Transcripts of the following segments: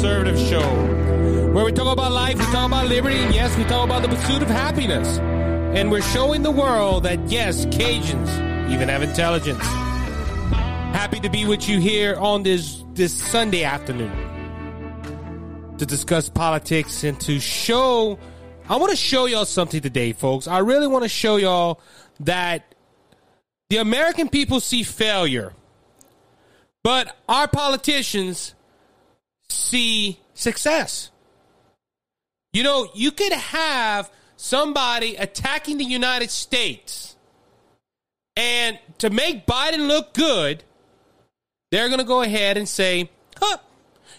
Conservative Show, where we talk about life, we talk about liberty, and yes, we talk about the pursuit of happiness. And we're showing the world that yes, Cajuns even have intelligence. Happy to be with you here on this this Sunday afternoon to discuss politics and to show. I want to show y'all something today, folks. I really want to show y'all that the American people see failure but our politicians see success. You know, you could have somebody attacking the United States, and to make Biden look good, they're going to go ahead and say, huh,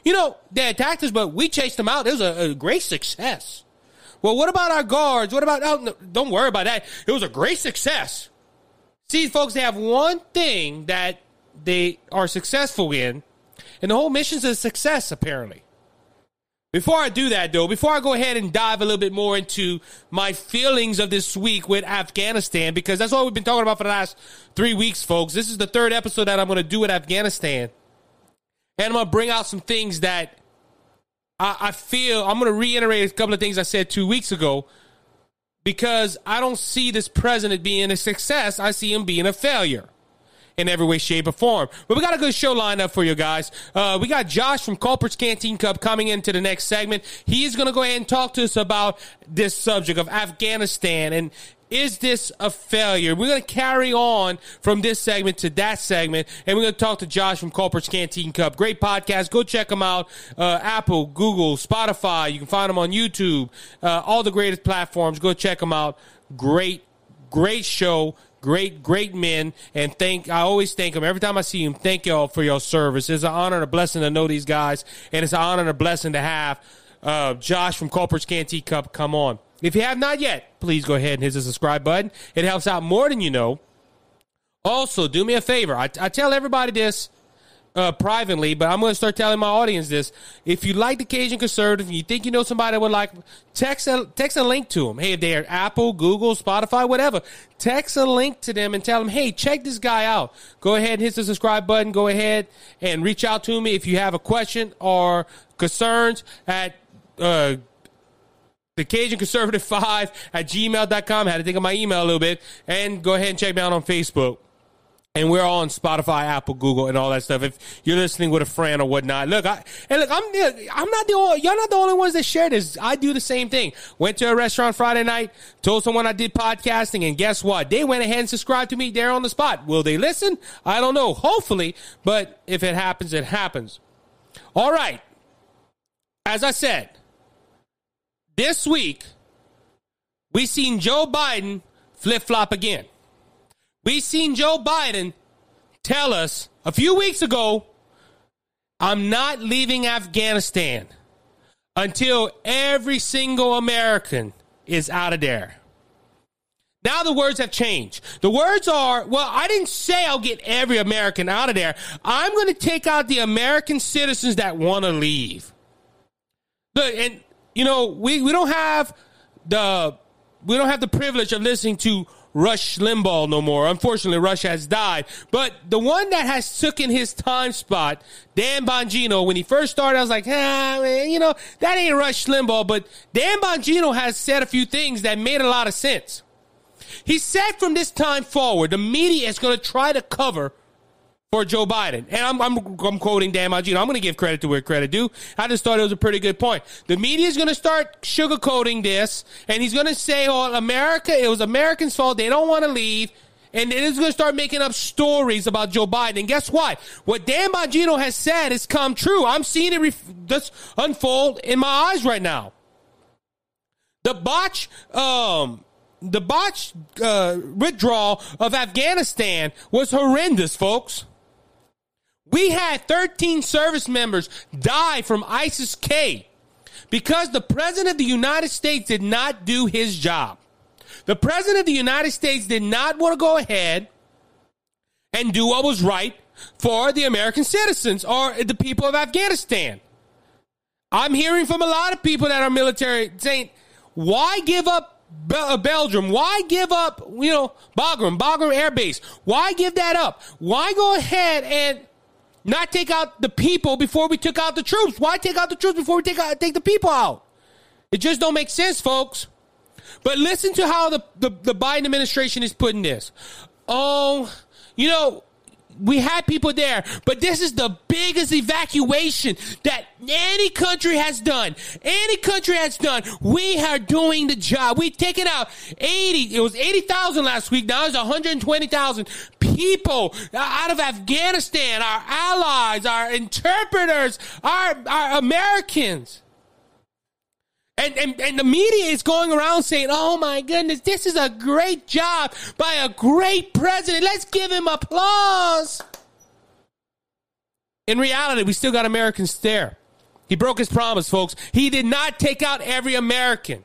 you know, they attacked us, but we chased them out. It was a, a great success. Well, what about our guards? What about, oh, no, don't worry about that. It was a great success. See, folks, they have one thing that they are successful in, and the whole mission's a success, apparently. Before I do that, though, before I go ahead and dive a little bit more into my feelings of this week with Afghanistan, because that's what we've been talking about for the last three weeks, folks. This is the third episode that I'm going to do with Afghanistan. And I'm going to bring out some things that I, I feel I'm going to reiterate a couple of things I said two weeks ago because I don't see this president being a success. I see him being a failure in every way, shape, or form. But we got a good show lined up for you guys. Uh, we got Josh from Culper's Canteen Cup coming into the next segment. He's going to go ahead and talk to us about this subject of Afghanistan and is this a failure? We're going to carry on from this segment to that segment, and we're going to talk to Josh from Culper's Canteen Cup. Great podcast. Go check them out. Uh, Apple, Google, Spotify. You can find them on YouTube. Uh, all the greatest platforms. Go check them out. Great, great show great, great men, and thank. I always thank them every time I see them. Thank y'all for your service. It's an honor and a blessing to know these guys, and it's an honor and a blessing to have uh, Josh from Culper's Canteen Cup come on. If you have not yet, please go ahead and hit the subscribe button. It helps out more than you know. Also, do me a favor. I, I tell everybody this uh, privately, but I'm going to start telling my audience this. If you like the Cajun Conservative, and you think you know somebody that would like, text a text a link to them. Hey, they're Apple, Google, Spotify, whatever, text a link to them and tell them, hey, check this guy out. Go ahead and hit the subscribe button. Go ahead and reach out to me if you have a question or concerns at uh, the Cajun Conservative 5 at gmail.com. I had to think of my email a little bit. And go ahead and check me out on Facebook. And we're all on Spotify, Apple, Google, and all that stuff. If you're listening with a friend or whatnot, look, I, and look, I'm, I'm not the only, y'all not the only ones that share this. I do the same thing. Went to a restaurant Friday night, told someone I did podcasting, and guess what? They went ahead and subscribed to me there on the spot. Will they listen? I don't know. Hopefully, but if it happens, it happens. All right. As I said, this week, we seen Joe Biden flip flop again. We seen Joe Biden tell us a few weeks ago, I'm not leaving Afghanistan until every single American is out of there. Now the words have changed. The words are, well, I didn't say I'll get every American out of there. I'm going to take out the American citizens that want to leave. Look, and you know, we, we don't have the we don't have the privilege of listening to Rush Limbaugh no more. Unfortunately, Rush has died. But the one that has taken his time spot, Dan Bongino, when he first started, I was like, ah, you know, that ain't Rush Limbaugh. But Dan Bongino has said a few things that made a lot of sense. He said from this time forward, the media is going to try to cover for Joe Biden. And I'm, I'm, I'm quoting Dan Bongino. I'm going to give credit to where credit due. I just thought it was a pretty good point. The media is going to start sugarcoating this, and he's going to say, oh, America, it was Americans' fault. They don't want to leave. And it is going to start making up stories about Joe Biden. And guess what? What Dan Bongino has said has come true. I'm seeing it ref- just unfold in my eyes right now. The botch, um, the botch uh, withdrawal of Afghanistan was horrendous, folks. We had 13 service members die from ISIS K because the President of the United States did not do his job. The President of the United States did not want to go ahead and do what was right for the American citizens or the people of Afghanistan. I'm hearing from a lot of people that are military saying, why give up uh, Belgium? Why give up, you know, Bagram, Bagram Air Base? Why give that up? Why go ahead and not take out the people before we took out the troops? Why take out the troops before we take out take the people out? It just don't make sense, folks. But listen to how the, the, the Biden administration is putting this. Oh, you know, we had people there, but this is the biggest evacuation that any country has done. Any country has done. We are doing the job. We've taken out 80, it was 80,000 last week. Now it's 120,000 people out of Afghanistan, our allies, our interpreters, our, our Americans. And, and, and the media is going around saying, oh my goodness, this is a great job by a great president. Let's give him applause. In reality, we still got Americans there. He broke his promise, folks. He did not take out every American.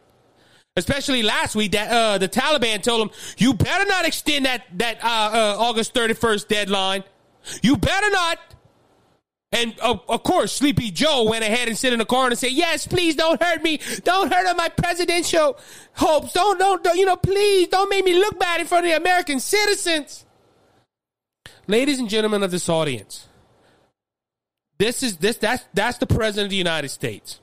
Especially last week, that uh, the Taliban told him, "You better not extend that that uh, uh, August thirty first deadline. You better not." And of, of, course, Sleepy Joe went ahead and sit in the car and said, "Yes, please don't hurt me. Don't hurt my presidential hopes. Don't, don't, don't, you know, please don't make me look bad in front of the American citizens." Ladies and gentlemen of this audience, this is this that's that's the president of the United States.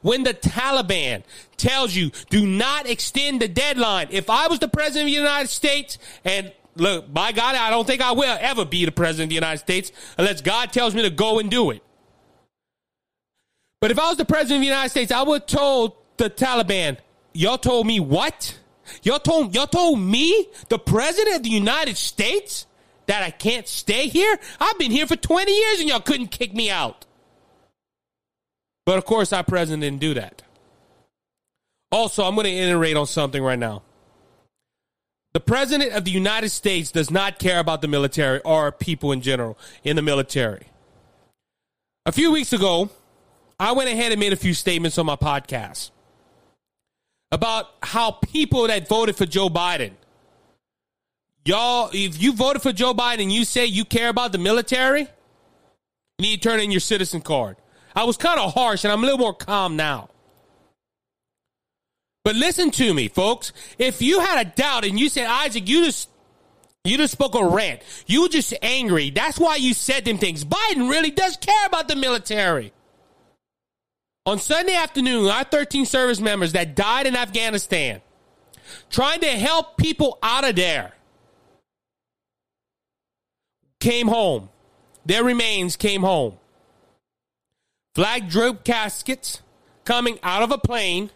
When the Taliban tells you do not extend the deadline, if I was the president of the United States and Look, by God, I don't think I will ever be the president of the United States unless God tells me to go and do it. But if I was the president of the United States, I would have told the Taliban, y'all told me what? Y'all told y'all told me, the president of the United States, that I can't stay here? I've been here for 20 years and y'all couldn't kick me out. But of course, our president didn't do that. Also, I'm going to iterate on something right now. The president of the United States does not care about the military or people in general in the military. A few weeks ago, I went ahead and made a few statements on my podcast about how people that voted for Joe Biden, y'all, if you voted for Joe Biden and you say you care about the military, you need to turn in your citizen card. I was kind of harsh and I'm a little more calm now. But listen to me, folks. If you had a doubt and you said, Isaac, you just you just spoke a rant. You were just angry. That's why you said them things. Biden really does care about the military. On Sunday afternoon, our 13 service members that died in Afghanistan, trying to help people out of there, came home. Their remains came home. Flag draped caskets coming out of a plane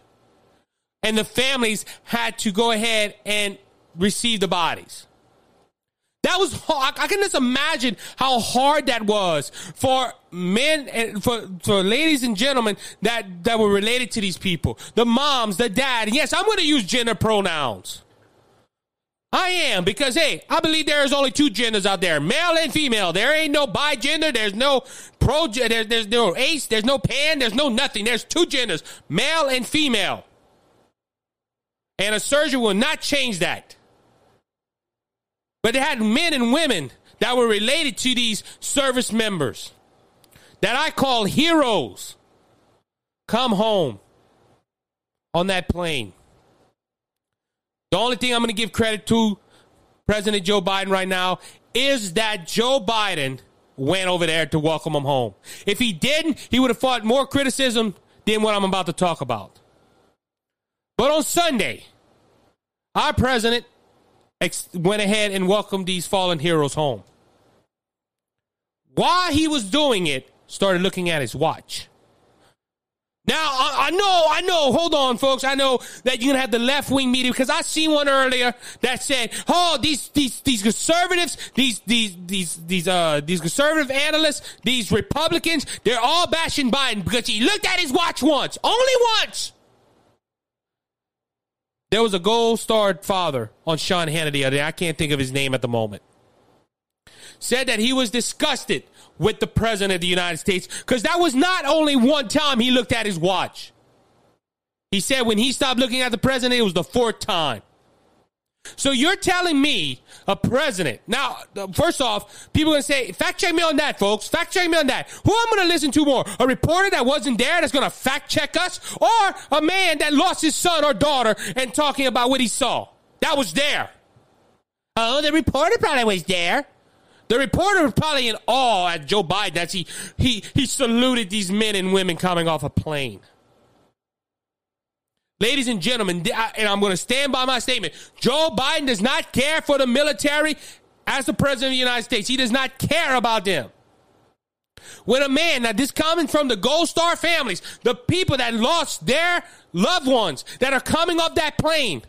and the families had to go ahead and receive the bodies. That was I can just imagine how hard that was for men and for for ladies and gentlemen that that were related to these people. The moms, the dad. yes, I'm going to use gender pronouns. I am because hey, I believe there is only two genders out there, male and female. There ain't no bi gender. There's no pro. There's, there's no ace. There's no pan. There's no nothing. There's two genders, male and female. And a surgeon will not change that. But they had men and women that were related to these service members that I call heroes come home on that plane. The only thing I'm going to give credit to President Joe Biden right now is that Joe Biden went over there to welcome him home. If he didn't, he would have fought more criticism than what I'm about to talk about. But on Sunday, our president ex- went ahead and welcomed these fallen heroes home. While he was doing it, started looking at his watch. Now, I, I know, I know, hold on, folks. I know that you're going to have the left wing media because I seen one earlier that said, oh, these, these, these conservatives, these, these, these, these, uh, these conservative analysts, these Republicans, they're all bashing Biden because he looked at his watch once, only once. There was a gold starred father on Sean Hannity. I can't think of his name at the moment. Said that he was disgusted with the president of the United States because that was not only one time he looked at his watch. He said when he stopped looking at the president, it was the fourth time. So you're telling me a president. Now, uh, first off, people are going to say, fact check me on that, folks. Fact check me on that. Who am I'm going to listen to more? A reporter that wasn't there that's going to fact check us or a man that lost his son or daughter and talking about what he saw? That was there. Oh, the reporter probably was there. The reporter was probably in awe at Joe Biden as he, he, he saluted these men and women coming off a plane. Ladies and gentlemen, and I'm going to stand by my statement Joe Biden does not care for the military as the president of the United States. He does not care about them. When a man, now this coming from the Gold Star families, the people that lost their loved ones that are coming off that plane,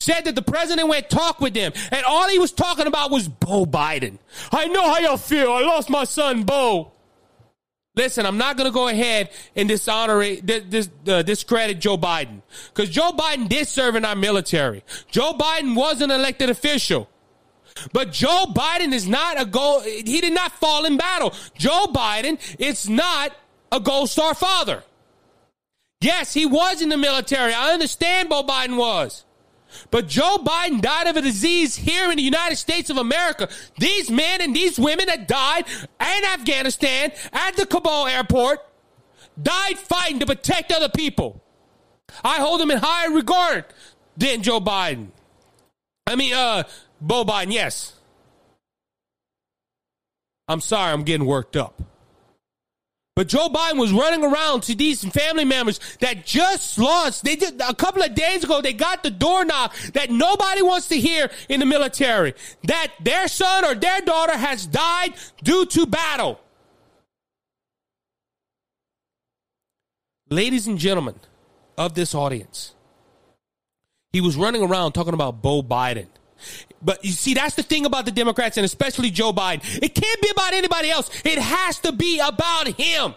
said that the president went talk with them, and all he was talking about was Bo Biden. I know how y'all feel. I lost my son, Bo. Listen, I'm not going to go ahead and dishonor, this, uh, discredit Joe Biden because Joe Biden did serve in our military. Joe Biden was an elected official. But Joe Biden is not a goal. He did not fall in battle. Joe Biden is not a gold star father. Yes, he was in the military. I understand Bo Biden was. But Joe Biden died of a disease here in the United States of America. These men and these women that died in Afghanistan at the Kabul airport died fighting to protect other people. I hold them in higher regard than Joe Biden. I mean, uh, Bo Biden, yes. I'm sorry, I'm getting worked up. But Joe Biden was running around to these family members that just lost. They did a couple of days ago. They got the door knock that nobody wants to hear in the military. That their son or their daughter has died due to battle. Ladies and gentlemen of this audience, he was running around talking about Bo Biden. But you see, that's the thing about the Democrats and especially Joe Biden. It can't be about anybody else. It has to be about him.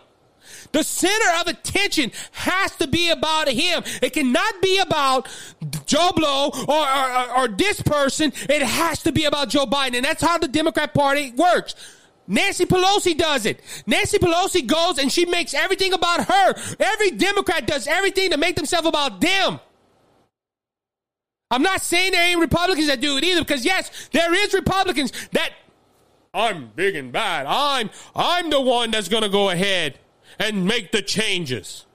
The center of attention has to be about him. It cannot be about Joe Blow or, or, or, this person. It has to be about Joe Biden. And that's how the Democrat Party works. Nancy Pelosi does it. Nancy Pelosi goes and she makes everything about her. Every Democrat does everything to make themselves about them. I'm not saying there ain't Republicans that do it either, because yes, there is Republicans that I'm big and bad. I'm I'm the one that's gonna go ahead and make the changes.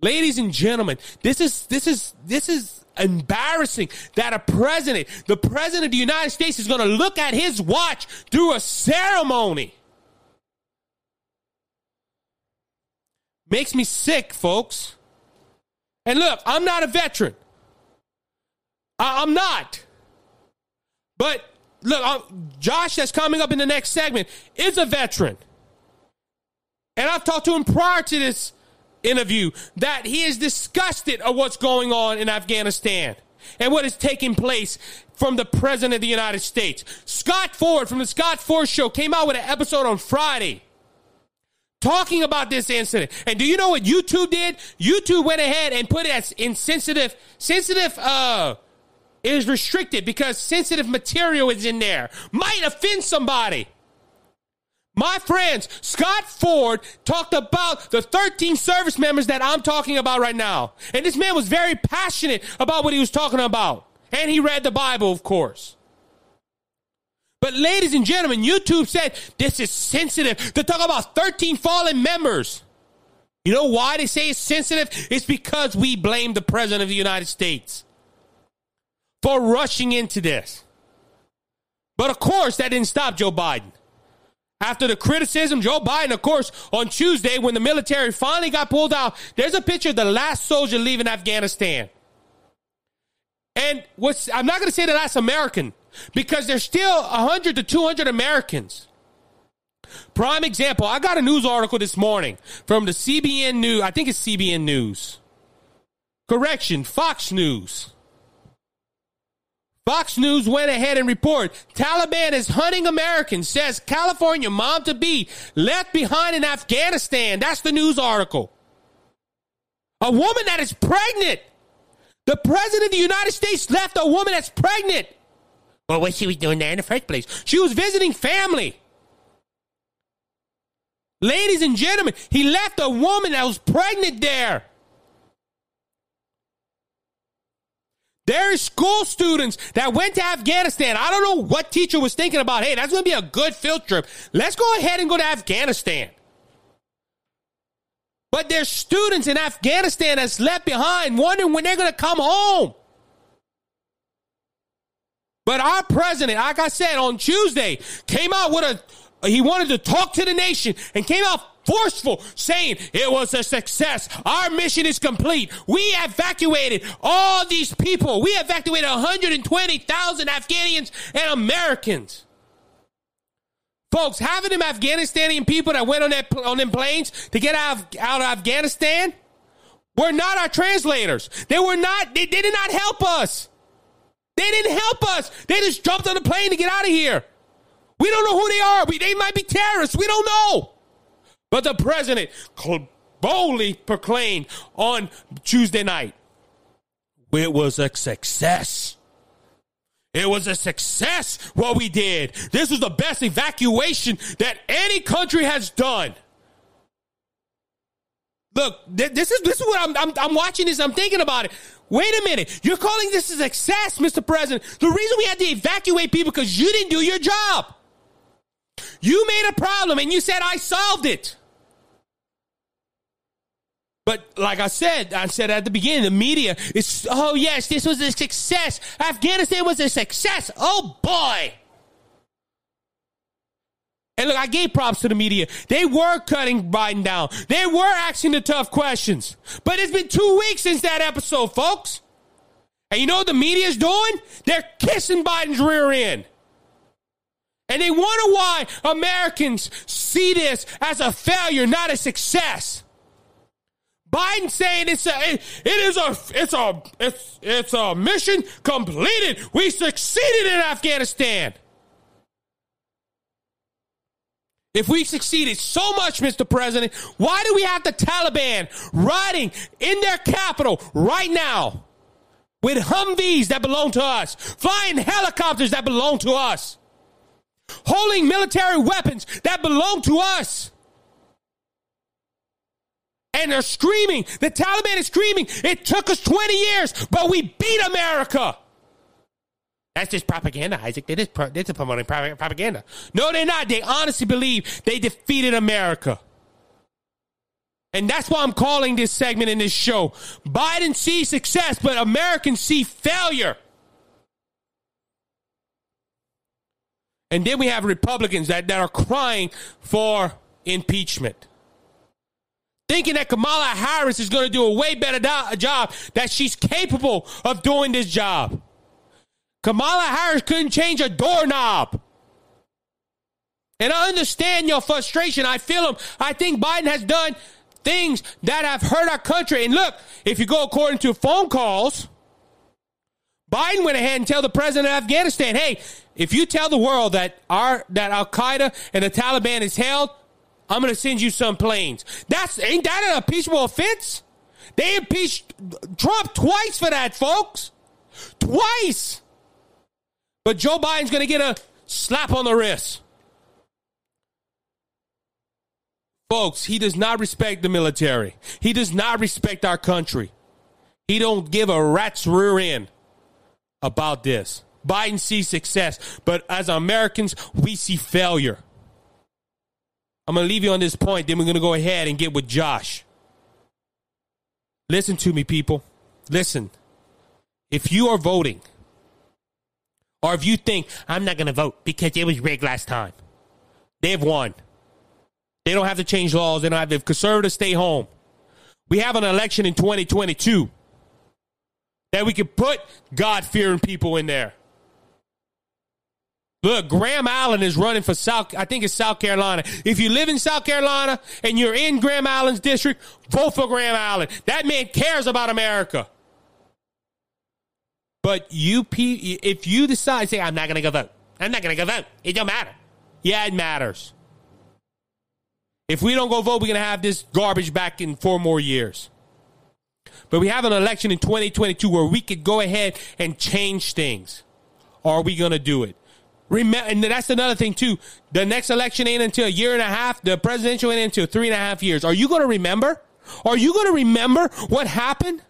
Ladies and gentlemen, this is this is this is embarrassing that a president, the president of the United States, is gonna look at his watch through a ceremony. Makes me sick, folks. And look, I'm not a veteran. I, am not. But look, I'm, Josh, that's coming up in the next segment, is a veteran. And I've talked to him prior to this interview that he is disgusted of what's going on in Afghanistan and what is taking place from the President of the United States. Scott Ford from the Scott Ford Show came out with an episode on Friday talking about this incident. And do you know what YouTube did? YouTube went ahead and put it as insensitive, sensitive, uh, is restricted because sensitive material is in there. Might offend somebody. My friends, Scott Ford talked about the 13 service members that I'm talking about right now. And this man was very passionate about what he was talking about. And he read the Bible, of course. But ladies and gentlemen, YouTube said this is sensitive to talk about 13 fallen members. You know why they say it's sensitive? It's because we blame the President of the United States for rushing into this. But of course, that didn't stop Joe Biden. After the criticism, Joe Biden, of course, on Tuesday, when the military finally got pulled out, there's a picture of the last soldier leaving Afghanistan. And what's, I'm not going to say the last American because there's still 100 to 200 Americans. Prime example, I got a news article this morning from the CBN News. I think it's CBN News. Correction, Fox News. Fox News went ahead and reported Taliban is hunting Americans, says California mom to be left behind in Afghanistan. That's the news article. A woman that is pregnant. The president of the United States left a woman that's pregnant. Well, what she was doing there in the first place? She was visiting family. Ladies and gentlemen, he left a woman that was pregnant there. There is school students that went to Afghanistan. I don't know what teacher was thinking about, hey, that's going to be a good field trip. Let's go ahead and go to Afghanistan. But there's students in Afghanistan that's left behind wondering when they're going to come home. But our president, like I said on Tuesday, came out with a, he wanted to talk to the nation and came out forceful saying it was a success. Our mission is complete. We evacuated all these people. We evacuated 120,000 Afghanians and Americans. Folks, having them Afghanistani people that went on that on them planes to get out of, out of Afghanistan were not our translators. They were not. They, they did not help us. They didn't help us. They just jumped on the plane to get out of here. We don't know who they are. We, they might be terrorists. We don't know. But the president boldly proclaimed on Tuesday night, it was a success. It was a success what we did. This was the best evacuation that any country has done. Look, this is this is what I'm, I'm I'm watching this. I'm thinking about it. Wait a minute. You're calling this a success, Mr. President. The reason we had to evacuate people because you didn't do your job. You made a problem and you said I solved it. But like I said, I said at the beginning, the media is, oh yes, this was a success. Afghanistan was a success. Oh boy. And look, I gave props to the media. They were cutting Biden down. They were asking the tough questions. But it's been two weeks since that episode, folks. And you know what the media's doing? They're kissing Biden's rear end. And they wonder why Americans see this as a failure, not a success. Biden saying it's a, it is a, it's a, it's, it's a mission completed. We succeeded in Afghanistan. If we succeeded so much, Mr. President, why do we have the Taliban riding in their capital right now with Humvees that belong to us, flying helicopters that belong to us, holding military weapons that belong to us? And they're screaming. The Taliban is screaming. It took us 20 years, but we beat America. That's just propaganda, Isaac. They just, pro- they're just promoting propaganda. No, they're not. They honestly believe they defeated America. And that's why I'm calling this segment in this show. Biden sees success, but Americans see failure. And then we have Republicans that, that are crying for impeachment thinking that Kamala Harris is going to do a way better do- job, that she's capable of doing this job. Kamala Harris couldn't change a doorknob. And I understand your frustration. I feel them. I think Biden has done things that have hurt our country. And look, if you go according to phone calls, Biden went ahead and tell the president of Afghanistan, "Hey, if you tell the world that our that Al Qaeda and the Taliban is held, I'm to send you some planes. That's ain't that an impeachable offense? They impeached Trump twice for that, folks. Twice. But Joe Biden's to get a slap on the wrist. Folks, he does not respect the military. He does not respect our country. He don't give a rat's rear end about this. Biden sees success, but as Americans, we see failure. I'm going to leave you on this point. Then we're going to go ahead and get with Josh. Listen to me, people. Listen. If you are voting, or if you think, I'm not going to vote because it was rigged last time, they've won. They don't have to change laws. They don't have to. Conservatives stay home. We have an election in 2022 that we can put God fearing people in there. Look, Graham Allen is running for South, I think it's South Carolina. If you live in South Carolina and you're in Graham Allen's district, vote for Graham Allen. That man cares about America. But you, if you decide, say, I'm not going to go vote. I'm not going to go vote. It don't matter. Yeah, it matters. If we don't go vote, we're going to have this garbage back in four more years. But we have an election in 2022 where we could go ahead and change things. Are we going to do it? Remember, and that's another thing too. The next election ain't until a year and a half. The presidential ain't until three and a half years. Are you going to remember? Are you going to remember what happened?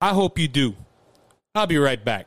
I hope you do. I'll be right back.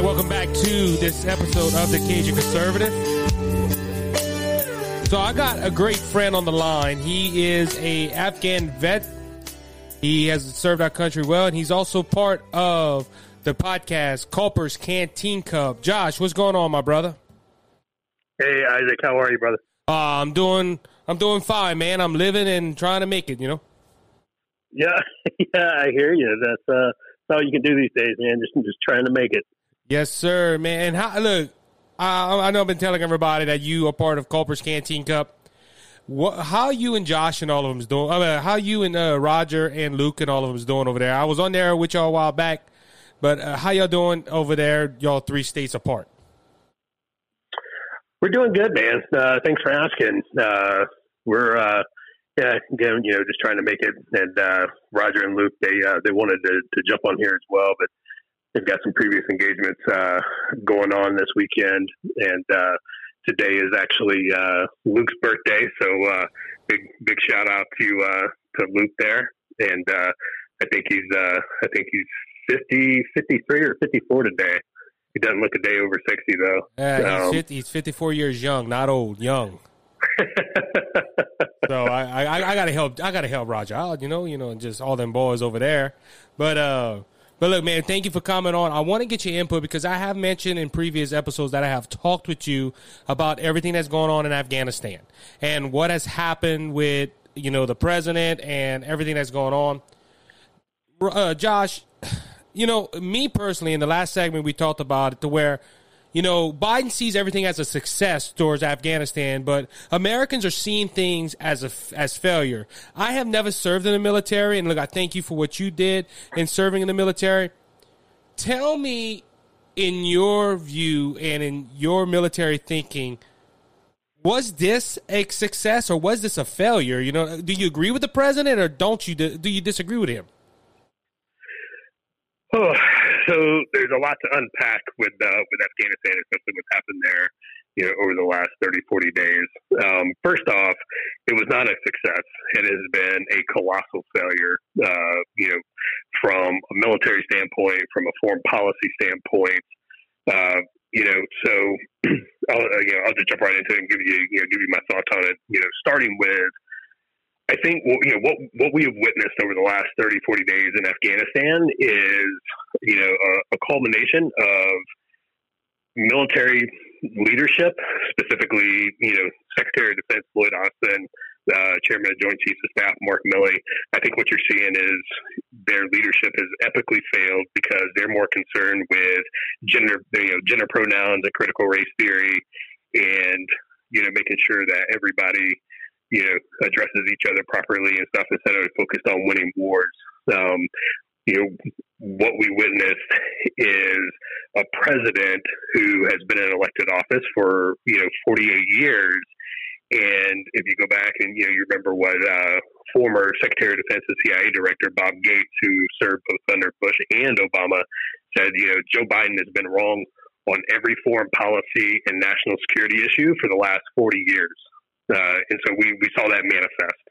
Everybody, welcome back to this episode of the Cajun Conservative. So I got a great friend on the line. He is a Afghan vet. He has served our country well, and he's also part of the podcast Culper's Canteen Cup. Josh, what's going on, my brother? Hey Isaac, how are you, brother? Uh, I'm doing I'm doing fine, man. I'm living and trying to make it, you know. Yeah, yeah, I hear you. That's uh that's all you can do these days, man. Just just trying to make it. Yes, sir, man. And how, look, I, I know I've been telling everybody that you are part of Culper's Canteen Cup. What, how you and Josh and all of them is doing? I mean, how you and uh, Roger and Luke and all of them is doing over there? I was on there with y'all a while back, but uh, how y'all doing over there? Y'all three states apart. We're doing good, man. Uh, thanks for asking. Uh, we're uh, yeah, again, you know, just trying to make it. And uh, Roger and Luke, they they wanted to, to jump on here as well, but they've got some previous engagements uh, going on this weekend, and uh, today is actually uh, Luke's birthday. So uh, big big shout out to uh, to Luke there, and uh, I think he's uh, I think he's 50, 53 or fifty four today. He doesn't look a day over sixty though. Yeah, he's, Um, 50, he's 54 years young, not old, young. So I, I, I gotta help. I gotta help Roger out. You know, you know, just all them boys over there. But uh, but look, man, thank you for coming on. I want to get your input because I have mentioned in previous episodes that I have talked with you about everything that's going on in Afghanistan and what has happened with you know the president and everything that's going on. Uh, Josh, you know, me personally, in the last segment we talked about it to where you know, Biden sees everything as a success towards Afghanistan, but Americans are seeing things as a as failure. I have never served in the military, and look, I thank you for what you did in serving in the military. Tell me, in your view and in your military thinking, was this a success or was this a failure? You know, do you agree with the president or don't you? Do you disagree with him? Oh, so there's a lot to unpack with uh, with Afghanistan, especially what's happened there, you know, over the last 30, 40 days. Um, first off, it was not a success. It has been a colossal failure, uh, you know, from a military standpoint, from a foreign policy standpoint. Uh, you know, so I'll, uh, you know, I'll just jump right into it and give you, you know, give you my thoughts on it. You know, starting with I think you know what what we have witnessed over the last 30, 40 days in Afghanistan is you know a, a culmination of military leadership, specifically you know Secretary of Defense Lloyd Austin, uh, Chairman of Joint Chiefs of Staff Mark Milley. I think what you're seeing is their leadership has epically failed because they're more concerned with gender you know gender pronouns and critical race theory, and you know making sure that everybody you know, addresses each other properly and stuff instead of focused on winning wars. Um, you know, what we witnessed is a president who has been in elected office for, you know, 48 years. And if you go back and, you know, you remember what uh, former Secretary of Defense and CIA Director Bob Gates, who served both under Bush and Obama, said, you know, Joe Biden has been wrong on every foreign policy and national security issue for the last 40 years. Uh, and so we, we saw that manifest.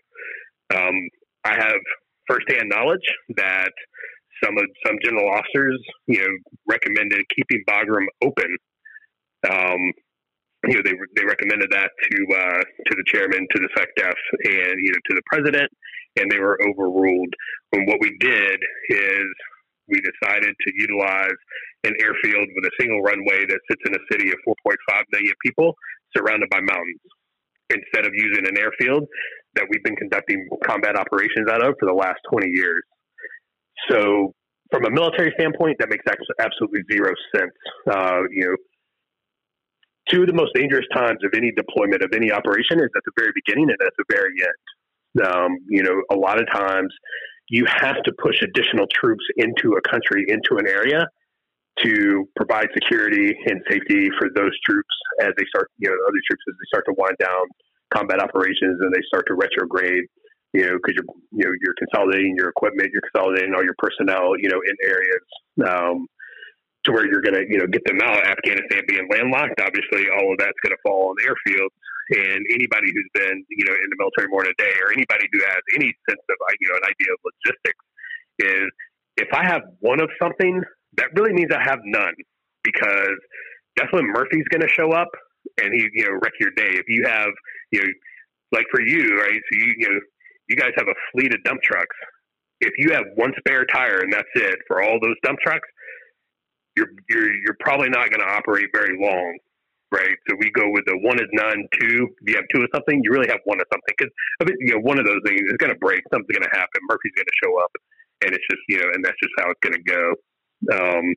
Um, I have firsthand knowledge that some of some general officers, you know, recommended keeping Bagram open. Um, you know, they they recommended that to uh, to the chairman, to the SecDef, and you know, to the president, and they were overruled. And what we did is we decided to utilize an airfield with a single runway that sits in a city of 4.5 million people, surrounded by mountains instead of using an airfield that we've been conducting combat operations out of for the last 20 years. So, from a military standpoint, that makes absolutely zero sense. Uh, you know, two of the most dangerous times of any deployment of any operation is at the very beginning and at the very end. Um, you know, a lot of times you have to push additional troops into a country, into an area to provide security and safety for those troops as they start, you know, other troops as they start to wind down combat operations and they start to retrograde, you know, because you're, you know, you're consolidating your equipment, you're consolidating all your personnel, you know, in areas um, to where you're going to, you know, get them out. Afghanistan being landlocked, obviously, all of that's going to fall on the airfield. And anybody who's been, you know, in the military more than a day, or anybody who has any sense of, you know, an idea of logistics, is if I have one of something, that really means I have none because Declan Murphy's going to show up and he, you know, wreck your day. If you have, you know, like for you, right? So you, you know, you guys have a fleet of dump trucks. If you have one spare tire and that's it for all those dump trucks, you're you're you're probably not going to operate very long, right? So we go with the one is none, two. If you have two of something, you really have one of something because you know one of those things is going to break. Something's going to happen. Murphy's going to show up, and it's just you know, and that's just how it's going to go. Um,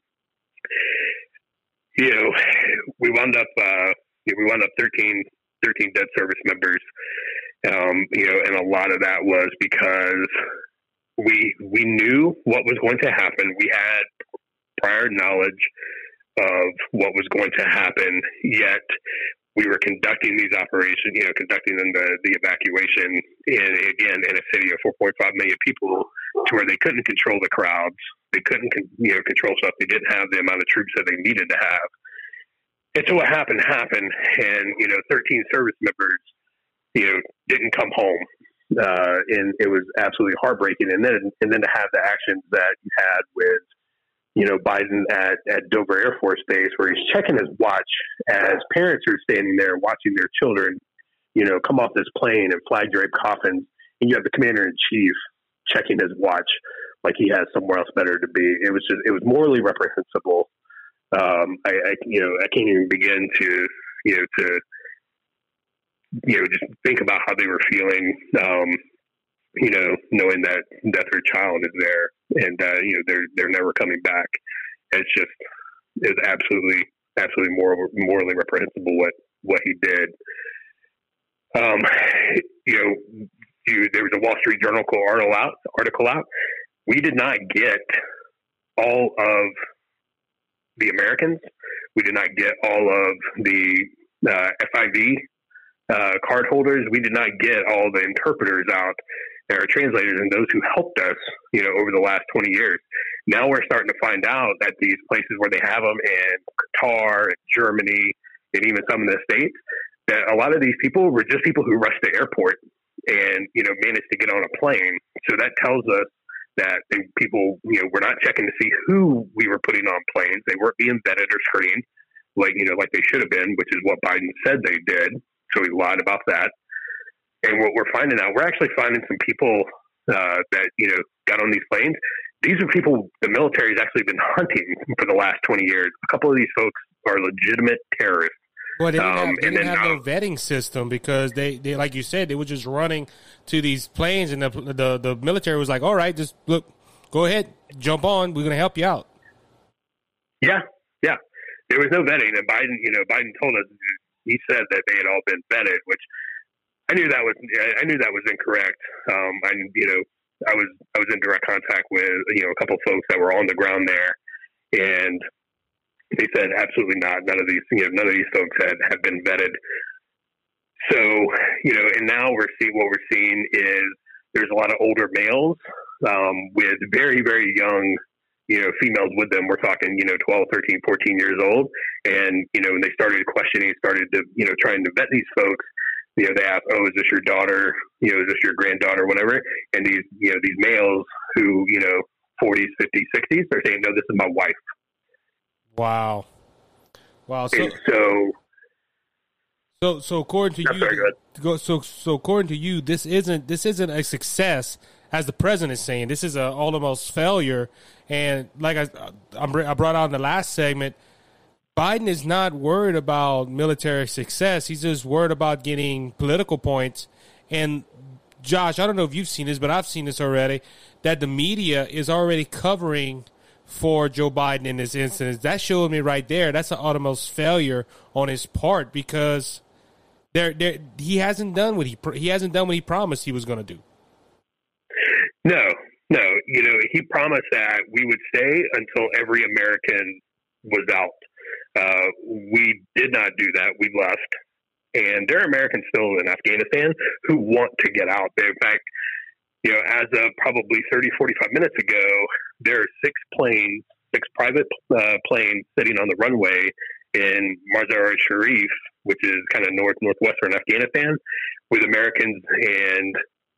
you know, we wound up uh, we wound up 13, 13 dead service members. Um, you know, and a lot of that was because we we knew what was going to happen. We had prior knowledge of what was going to happen, yet we were conducting these operations, you know, conducting the, the evacuation in, again, in a city of 4.5 million people to where they couldn't control the crowds. They couldn't, you know, control stuff. They didn't have the amount of troops that they needed to have. And so what happened happened, and you know, 13 service members, you know, didn't come home, uh, and it was absolutely heartbreaking. And then, and then to have the actions that you had with you know, Biden at, at Dover Air Force Base, where he's checking his watch as parents are standing there watching their children, you know, come off this plane and flag drape coffins, and you have the commander in chief checking his watch like he has somewhere else better to be. It was just, it was morally reprehensible. Um, I, I, you know, I can't even begin to, you know, to, you know, just think about how they were feeling. Um, you know, knowing that that their child is there and uh, you know they're they're never coming back. It's just is absolutely absolutely moral, morally reprehensible what what he did. Um, you know, you, there was a Wall Street Journal article out. Article out. We did not get all of the Americans. We did not get all of the uh, SIV uh, card holders. We did not get all the interpreters out our translators and those who helped us, you know, over the last 20 years. Now we're starting to find out that these places where they have them in Qatar, Germany, and even some in the States, that a lot of these people were just people who rushed the airport and, you know, managed to get on a plane. So that tells us that people, you know, were not checking to see who we were putting on planes. They weren't being vetted or screened like, you know, like they should have been, which is what Biden said they did. So he lied about that. And what we're finding out, we're actually finding some people uh, that you know got on these planes. These are people the military has actually been hunting for the last twenty years. A couple of these folks are legitimate terrorists. Well, they didn't um, have, they didn't have no vetting system because they, they, like you said, they were just running to these planes, and the the, the military was like, "All right, just look, go ahead, jump on. We're going to help you out." Yeah, yeah. There was no vetting, and Biden, you know, Biden told us he said that they had all been vetted, which I knew that was I knew that was incorrect. Um, I you know I was I was in direct contact with you know a couple of folks that were on the ground there, and they said absolutely not. None of these you know none of these folks had have been vetted. So you know, and now we're seeing what we're seeing is there's a lot of older males um, with very very young you know females with them we're talking you know 12 13 14 years old and you know when they started questioning started to you know trying to vet these folks you know, they ask, "Oh, is this your daughter? You know, is this your granddaughter? Whatever." And these, you know, these males who, you know, forties, fifties, sixties, they're saying, "No, this is my wife." Wow, wow. So, and so, so, so according to you, so, so according to you, this isn't this isn't a success, as the president is saying. This is a almost failure. And like I, I brought out in the last segment Biden is not worried about military success. He's just worried about getting political points. And Josh, I don't know if you've seen this, but I've seen this already that the media is already covering for Joe Biden in this instance. That showed me right there. That's an uttermost failure on his part because there, there, he hasn't done what he he hasn't done what he promised he was going to do. No, no. You know, he promised that we would stay until every American was out. Uh, we did not do that. We left. And there are Americans still in Afghanistan who want to get out. They, in fact, you know, as of probably 30, 45 minutes ago, there are six planes, six private uh, planes sitting on the runway in Mazar Sharif, which is kind of north northwestern Afghanistan, with Americans and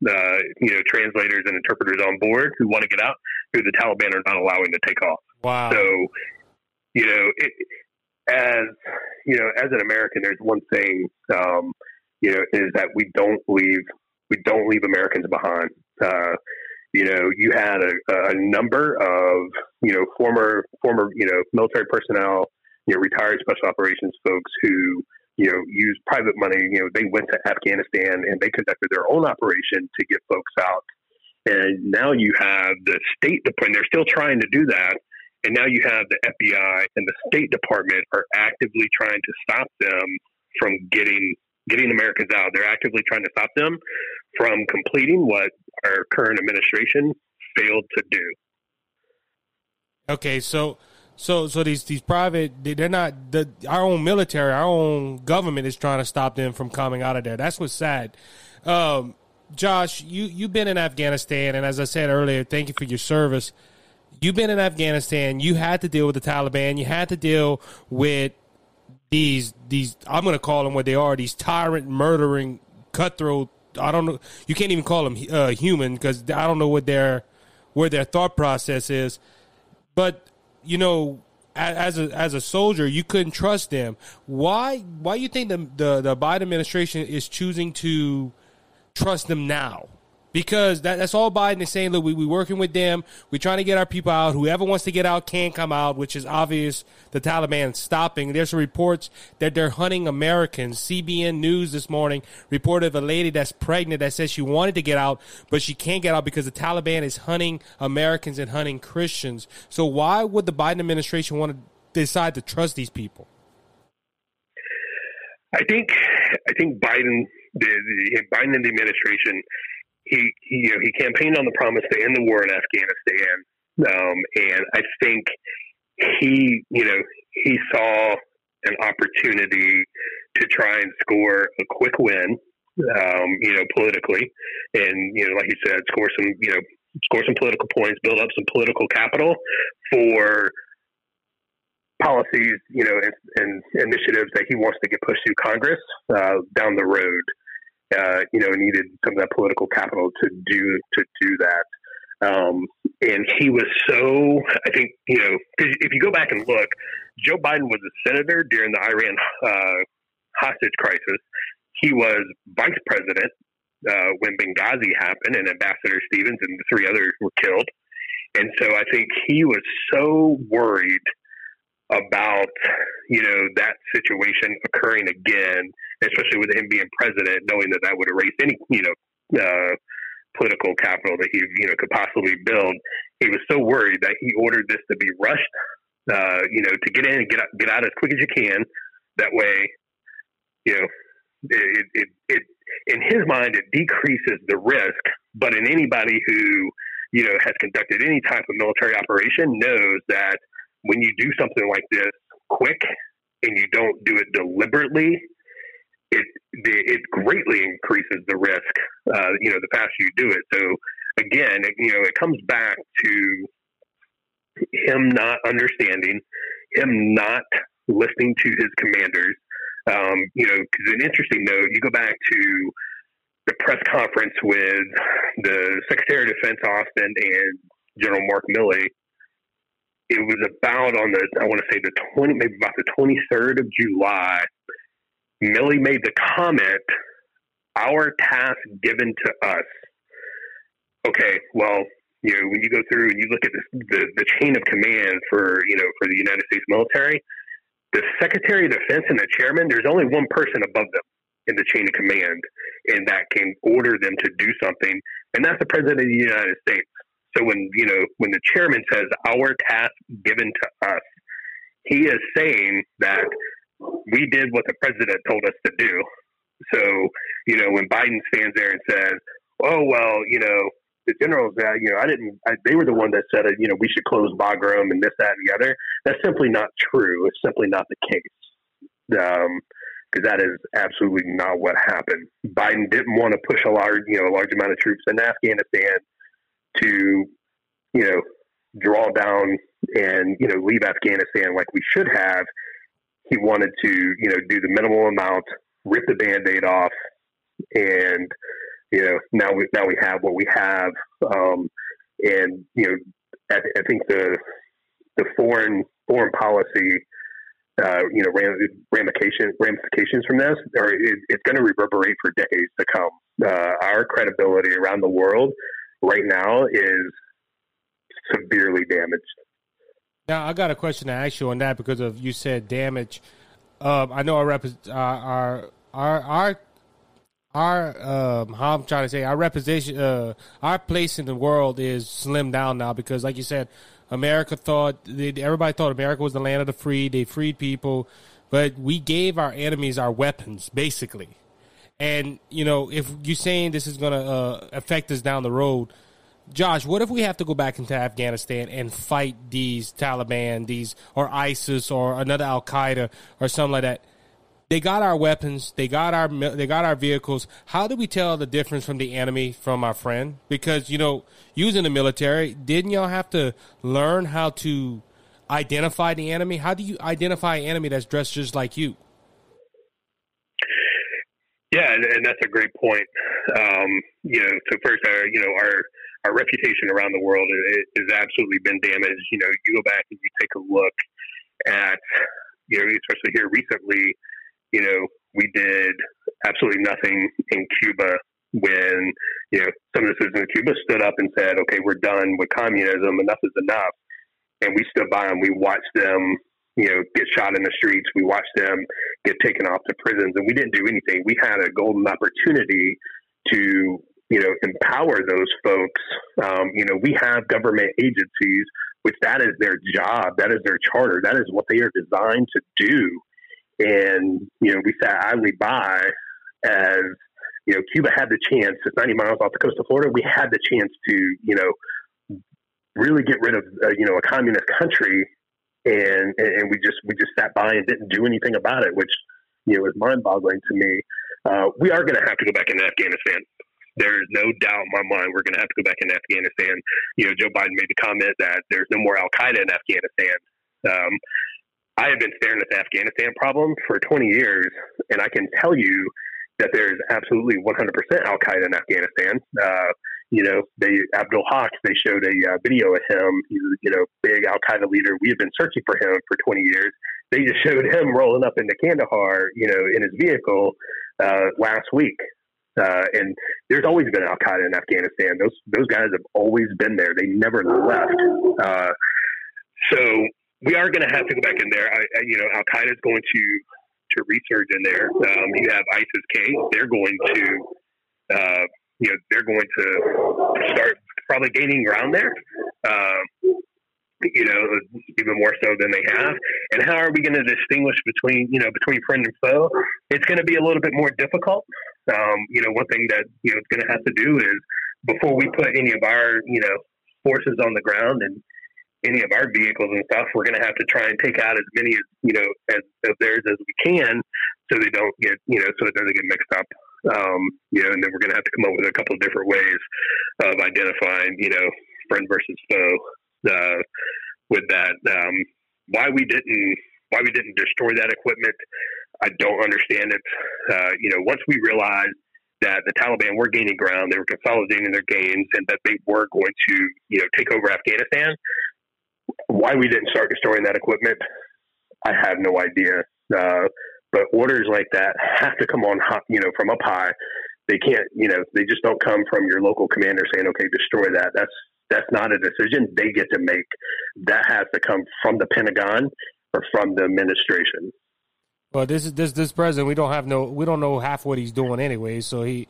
uh, you know translators and interpreters on board who want to get out, who the Taliban are not allowing to take off. Wow. So, you know, it, as you know, as an American, there's one thing, um, you know, is that we don't leave we don't leave Americans behind. Uh, you know, you had a, a number of you know former former you know military personnel, you know, retired special operations folks who you know used private money. You know, they went to Afghanistan and they conducted their own operation to get folks out. And now you have the State Department. They're still trying to do that and now you have the FBI and the State Department are actively trying to stop them from getting getting Americans out. They're actively trying to stop them from completing what our current administration failed to do. Okay, so so so these these private they're not the our own military, our own government is trying to stop them from coming out of there. That's what's sad. Um, Josh, you you've been in Afghanistan, and as I said earlier, thank you for your service you've been in Afghanistan. You had to deal with the Taliban. You had to deal with these these. I'm going to call them what they are. These tyrant, murdering, cutthroat. I don't know. You can't even call them uh, human because I don't know what their where their thought process is. But you know, as a as a soldier, you couldn't trust them. Why? Why you think the the, the Biden administration is choosing to trust them now? Because that, that's all Biden is saying. Look, we we working with them. We're trying to get our people out. Whoever wants to get out can come out, which is obvious. The Taliban stopping. There's reports that they're hunting Americans. CBN News this morning reported of a lady that's pregnant that says she wanted to get out, but she can't get out because the Taliban is hunting Americans and hunting Christians. So why would the Biden administration want to decide to trust these people? I think I think Biden the, the Biden and the administration he, you know he campaigned on the promise to end the war in Afghanistan, um, and I think he you know he saw an opportunity to try and score a quick win, um, you know, politically, and you know, like you said, score some you know score some political points, build up some political capital for policies, you know, and, and initiatives that he wants to get pushed through Congress uh, down the road uh, you know, needed some of that political capital to do to do that. Um, and he was so, I think, you know, because if you go back and look, Joe Biden was a senator during the Iran uh, hostage crisis. He was vice president uh, when Benghazi happened and Ambassador Stevens and the three others were killed. And so I think he was so worried about you know that situation occurring again, especially with him being president, knowing that that would erase any you know uh, political capital that he you know could possibly build. He was so worried that he ordered this to be rushed, uh, you know, to get in and get out, get out as quick as you can. That way, you know, it, it, it in his mind it decreases the risk. But in anybody who you know has conducted any type of military operation knows that when you do something like this quick and you don't do it deliberately, it it greatly increases the risk. Uh, you know, the faster you do it. So again, it, you know, it comes back to him not understanding, him not listening to his commanders. Um, you know, because an interesting note, you go back to the press conference with the Secretary of Defense Austin and General Mark Milley it was about on the I want to say the twenty maybe about the twenty third of July. Milley made the comment, "Our task given to us." Okay, well, you know when you go through and you look at this, the the chain of command for you know for the United States military, the Secretary of Defense and the Chairman, there's only one person above them in the chain of command, and that can order them to do something, and that's the President of the United States. So when you know when the chairman says our task given to us, he is saying that we did what the president told us to do. So you know when Biden stands there and says, "Oh well, you know." The generals, uh, you know, I didn't. I, they were the one that said, you know, we should close Bagram and this, that, and the other. That's simply not true. It's simply not the case. Um, because that is absolutely not what happened. Biden didn't want to push a large, you know, a large amount of troops in Afghanistan to, you know, draw down and you know leave Afghanistan like we should have. He wanted to, you know, do the minimal amount, rip the band-aid off, and you know now we now we have what we have. Um, and you know, I, I think the the foreign foreign policy uh, you know, ramifications ramifications from this, or it, it's going to reverberate for decades to come. Uh, our credibility around the world right now is severely damaged. Now, I got a question to ask you on that because of you said damage. Um, I know our, rep- uh, our our our our um, how I'm trying to say our representation, uh, our place in the world is slimmed down now because, like you said, America thought everybody thought America was the land of the free. They freed people, but we gave our enemies our weapons, basically. And you know, if you're saying this is going to uh, affect us down the road, Josh, what if we have to go back into Afghanistan and fight these Taliban, these or ISIS or another Al Qaeda or something like that? they got our weapons, they got our they got our vehicles. How do we tell the difference from the enemy from our friend? Because you know, using the military, didn't y'all have to learn how to identify the enemy? How do you identify an enemy that's dressed just like you? Yeah, and, and that's a great point. Um, you know, so first, our uh, you know our our reputation around the world has absolutely been damaged. You know, you go back and you take a look at you know, especially here recently, you know, we did absolutely nothing in Cuba when, you know, some of the citizens of Cuba stood up and said, okay, we're done with communism. Enough is enough. And we stood by and we watched them, you know, get shot in the streets. We watched them get taken off to prisons and we didn't do anything. We had a golden opportunity to, you know, empower those folks. Um, you know, we have government agencies, which that is their job. That is their charter. That is what they are designed to do and, you know, we sat idly by as, you know, Cuba had the chance, it's 90 miles off the coast of Florida, we had the chance to, you know, really get rid of, uh, you know, a communist country. And, and we just, we just sat by and didn't do anything about it, which, you know, is mind boggling to me. Uh, we are going to have to go back into Afghanistan. There's no doubt in my mind we're going to have to go back into Afghanistan. You know, Joe Biden made the comment that there's no more Al Qaeda in Afghanistan. Um, I have been staring at the Afghanistan problem for 20 years, and I can tell you that there's absolutely 100% Al Qaeda in Afghanistan. Uh, you know, they Abdul Haq, they showed a uh, video of him. He's you know big Al Qaeda leader. We have been searching for him for 20 years. They just showed him rolling up into Kandahar, you know, in his vehicle uh, last week. Uh, and there's always been Al Qaeda in Afghanistan. Those those guys have always been there. They never left. Uh, so we are going to have to go back in there. I, I, you know, Al Qaeda is going to to research in there. Um, you have ISIS K. They're going to, uh, you know, they're going to start probably gaining ground there. Um, you know, even more so than they have. And how are we going to distinguish between, you know, between friend and foe? It's going to be a little bit more difficult. Um, you know, one thing that you know it's going to have to do is before we put any of our, you know, forces on the ground and any of our vehicles and stuff, we're going to have to try and take out as many as you know as of theirs as we can, so they don't get you know so it doesn't get mixed up. Um, you know, and then we're going to have to come up with a couple of different ways of identifying you know friend versus foe uh, with that. Um, why we didn't why we didn't destroy that equipment, I don't understand it. Uh, you know, once we realized that the Taliban were gaining ground, they were consolidating their gains, and that they were going to, you know, take over Afghanistan. Why we didn't start destroying that equipment, I have no idea. Uh, but orders like that have to come on, you know, from up high. They can't, you know, they just don't come from your local commander saying, "Okay, destroy that." That's that's not a decision they get to make. That has to come from the Pentagon or from the administration. Well, this is this this president. We don't have no. We don't know half what he's doing anyway. So he,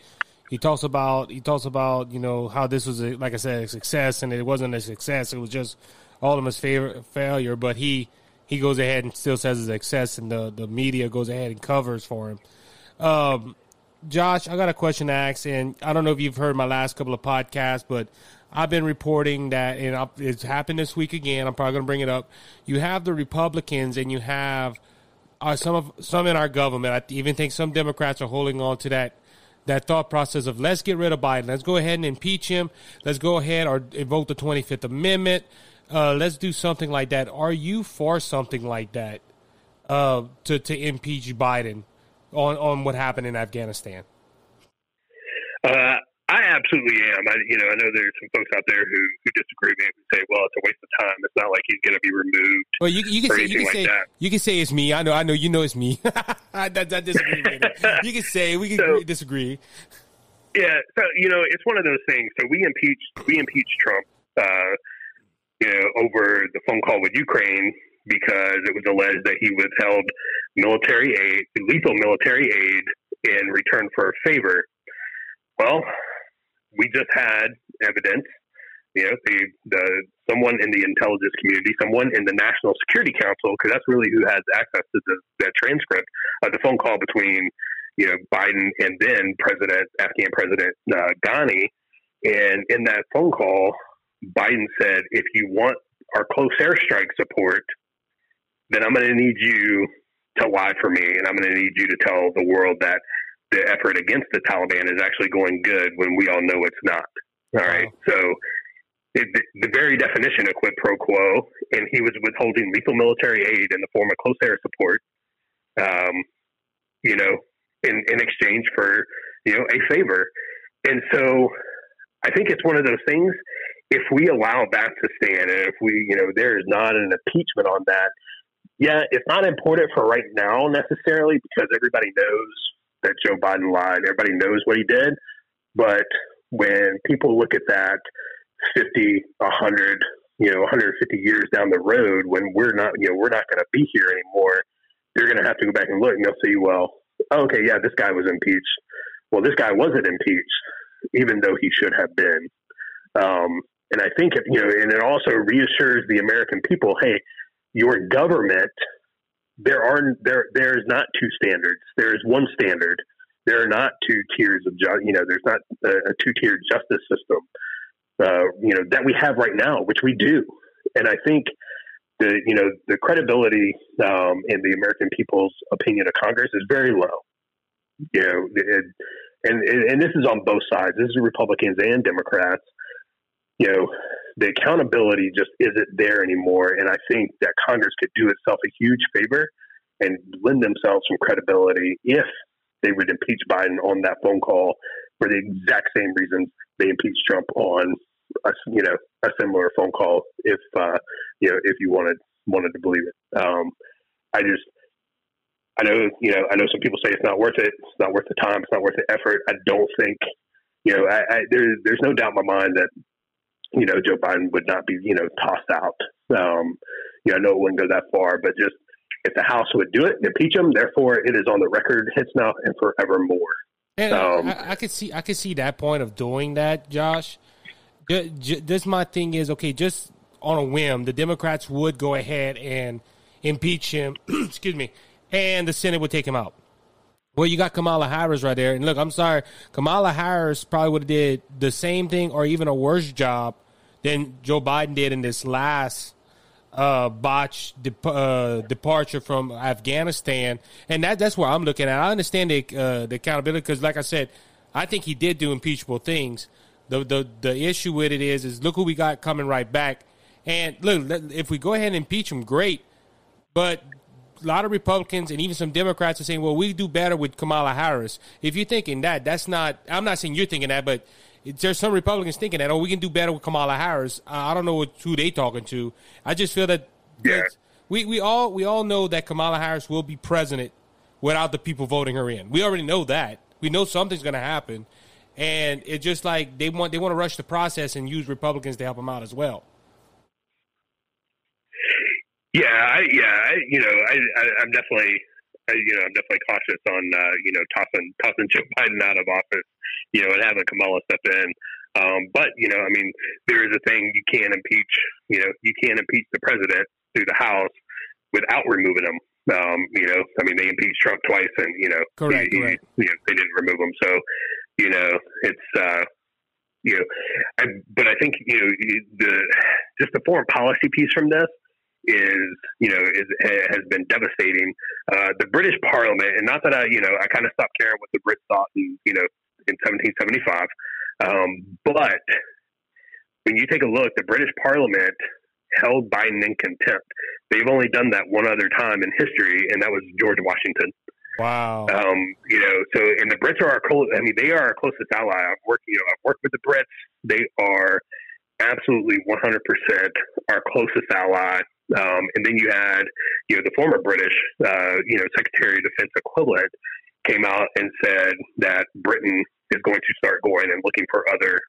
He talks about he talks about you know how this was a, like I said a success and it wasn't a success. It was just all of his favorite failure. But he he goes ahead and still says his a success, and the the media goes ahead and covers for him. Um, Josh, I got a question to ask, and I don't know if you've heard my last couple of podcasts, but I've been reporting that, and it's happened this week again. I'm probably going to bring it up. You have the Republicans, and you have uh, some of some in our government. I even think some Democrats are holding on to that that thought process of let's get rid of Biden. Let's go ahead and impeach him. Let's go ahead or invoke the 25th Amendment. Uh, let's do something like that. Are you for something like that uh, to to impeach Biden on on what happened in Afghanistan? Uh, I absolutely am. I, you know, I know there's some folks out there who, who disagree with me and say, "Well, it's a waste of time. It's not like he's going to be removed." Well, you, you can say you can like say you can say it's me. I know, I know, you know it's me. I, I, disagree with it. You can say we can so, disagree. Yeah, so you know, it's one of those things. So we impeached we impeached Trump, uh, you know, over the phone call with Ukraine because it was alleged that he withheld military aid, lethal military aid, in return for a favor. Well, we just had evidence. You know, the, the someone in the intelligence community, someone in the National Security Council, because that's really who has access to the, transcript of the phone call between you know Biden and then President Afghan President uh, Ghani. And in that phone call, Biden said, "If you want our close airstrike support, then I'm going to need you to lie for me, and I'm going to need you to tell the world that the effort against the Taliban is actually going good when we all know it's not. All right. So it, the, the very definition of quid pro quo, and he was withholding lethal military aid in the form of close air support, um, you know, in, in exchange for, you know, a favor. And so I think it's one of those things. If we allow that to stand, and if we, you know, there is not an impeachment on that, yeah, it's not important for right now necessarily because everybody knows that Joe Biden lied. Everybody knows what he did. But when people look at that 50, 100, you know, 150 years down the road, when we're not, you know, we're not going to be here anymore, they're going to have to go back and look and they'll say, well, okay, yeah, this guy was impeached. Well, this guy wasn't impeached, even though he should have been. Um, and I think, you know, and it also reassures the American people, hey, your government there are there there is not two standards. There is one standard. There are not two tiers of ju- you know. There's not a, a two tiered justice system. Uh, you know that we have right now, which we do, and I think the you know the credibility um, in the American people's opinion of Congress is very low. You know, it, and and this is on both sides. This is Republicans and Democrats. You know, the accountability just isn't there anymore. And I think that Congress could do itself a huge favor and lend themselves some credibility if they would impeach Biden on that phone call for the exact same reasons they impeached Trump on a, you know a similar phone call if uh, you know if you wanted wanted to believe it. Um, I just I know you know I know some people say it's not worth it. It's not worth the time. It's not worth the effort. I don't think you know I, I, there, there's no doubt in my mind that you know, Joe Biden would not be, you know, tossed out. Um, you know, I know it wouldn't go that far, but just if the House would do it, and impeach him, therefore it is on the record hits now and forevermore. And um, I, I, could see, I could see that point of doing that, Josh. This my thing is okay. Just on a whim, the Democrats would go ahead and impeach him. excuse me, and the Senate would take him out. Well, you got Kamala Harris right there, and look, I'm sorry, Kamala Harris probably would have did the same thing or even a worse job than Joe Biden did in this last uh, botched de- uh, departure from Afghanistan, and that that's where I'm looking at. I understand the uh, the accountability because, like I said, I think he did do impeachable things. The the the issue with it is is look who we got coming right back, and look if we go ahead and impeach him, great, but. A lot of Republicans and even some Democrats are saying, "Well, we do better with Kamala Harris." If you're thinking that, that's not. I'm not saying you're thinking that, but there's some Republicans thinking that, oh, we can do better with Kamala Harris. I don't know what, who they talking to. I just feel that yeah. we, we all we all know that Kamala Harris will be president without the people voting her in. We already know that. We know something's going to happen, and it's just like they want they want to rush the process and use Republicans to help them out as well. Yeah, I, yeah, I, you know, I, I, I'm definitely you know, I'm definitely cautious on uh, you know tossing tossing Joe Biden out of office, you know, and having Kamala step in. Um, but you know, I mean, there is a thing you can't impeach. You know, you can't impeach the president through the House without removing him. Um, you know, I mean, they impeached Trump twice, and you know, correct, he, correct. you know, they didn't remove him. So, you know, it's uh, you know, I, but I think you know the just the foreign policy piece from this is you know is has been devastating. Uh, the British Parliament, and not that I you know I kind of stopped caring what the Brits thought in you know in 1775, um, but when you take a look, the British Parliament held Biden in contempt. They've only done that one other time in history, and that was George Washington. Wow. Um, you know, so and the Brits are our close. I mean, they are our closest ally. I've worked, you know, I've worked with the Brits. They are absolutely 100% our closest ally. Um, and then you had, you know, the former British, uh, you know, Secretary of Defense equivalent came out and said that Britain is going to start going and looking for other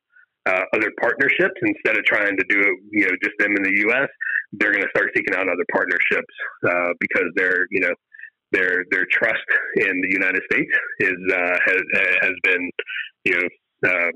uh, other partnerships instead of trying to do it, you know, just them in the U.S. They're going to start seeking out other partnerships uh, because they're, you know, their their trust in the United States is uh, has has been, you know, uh,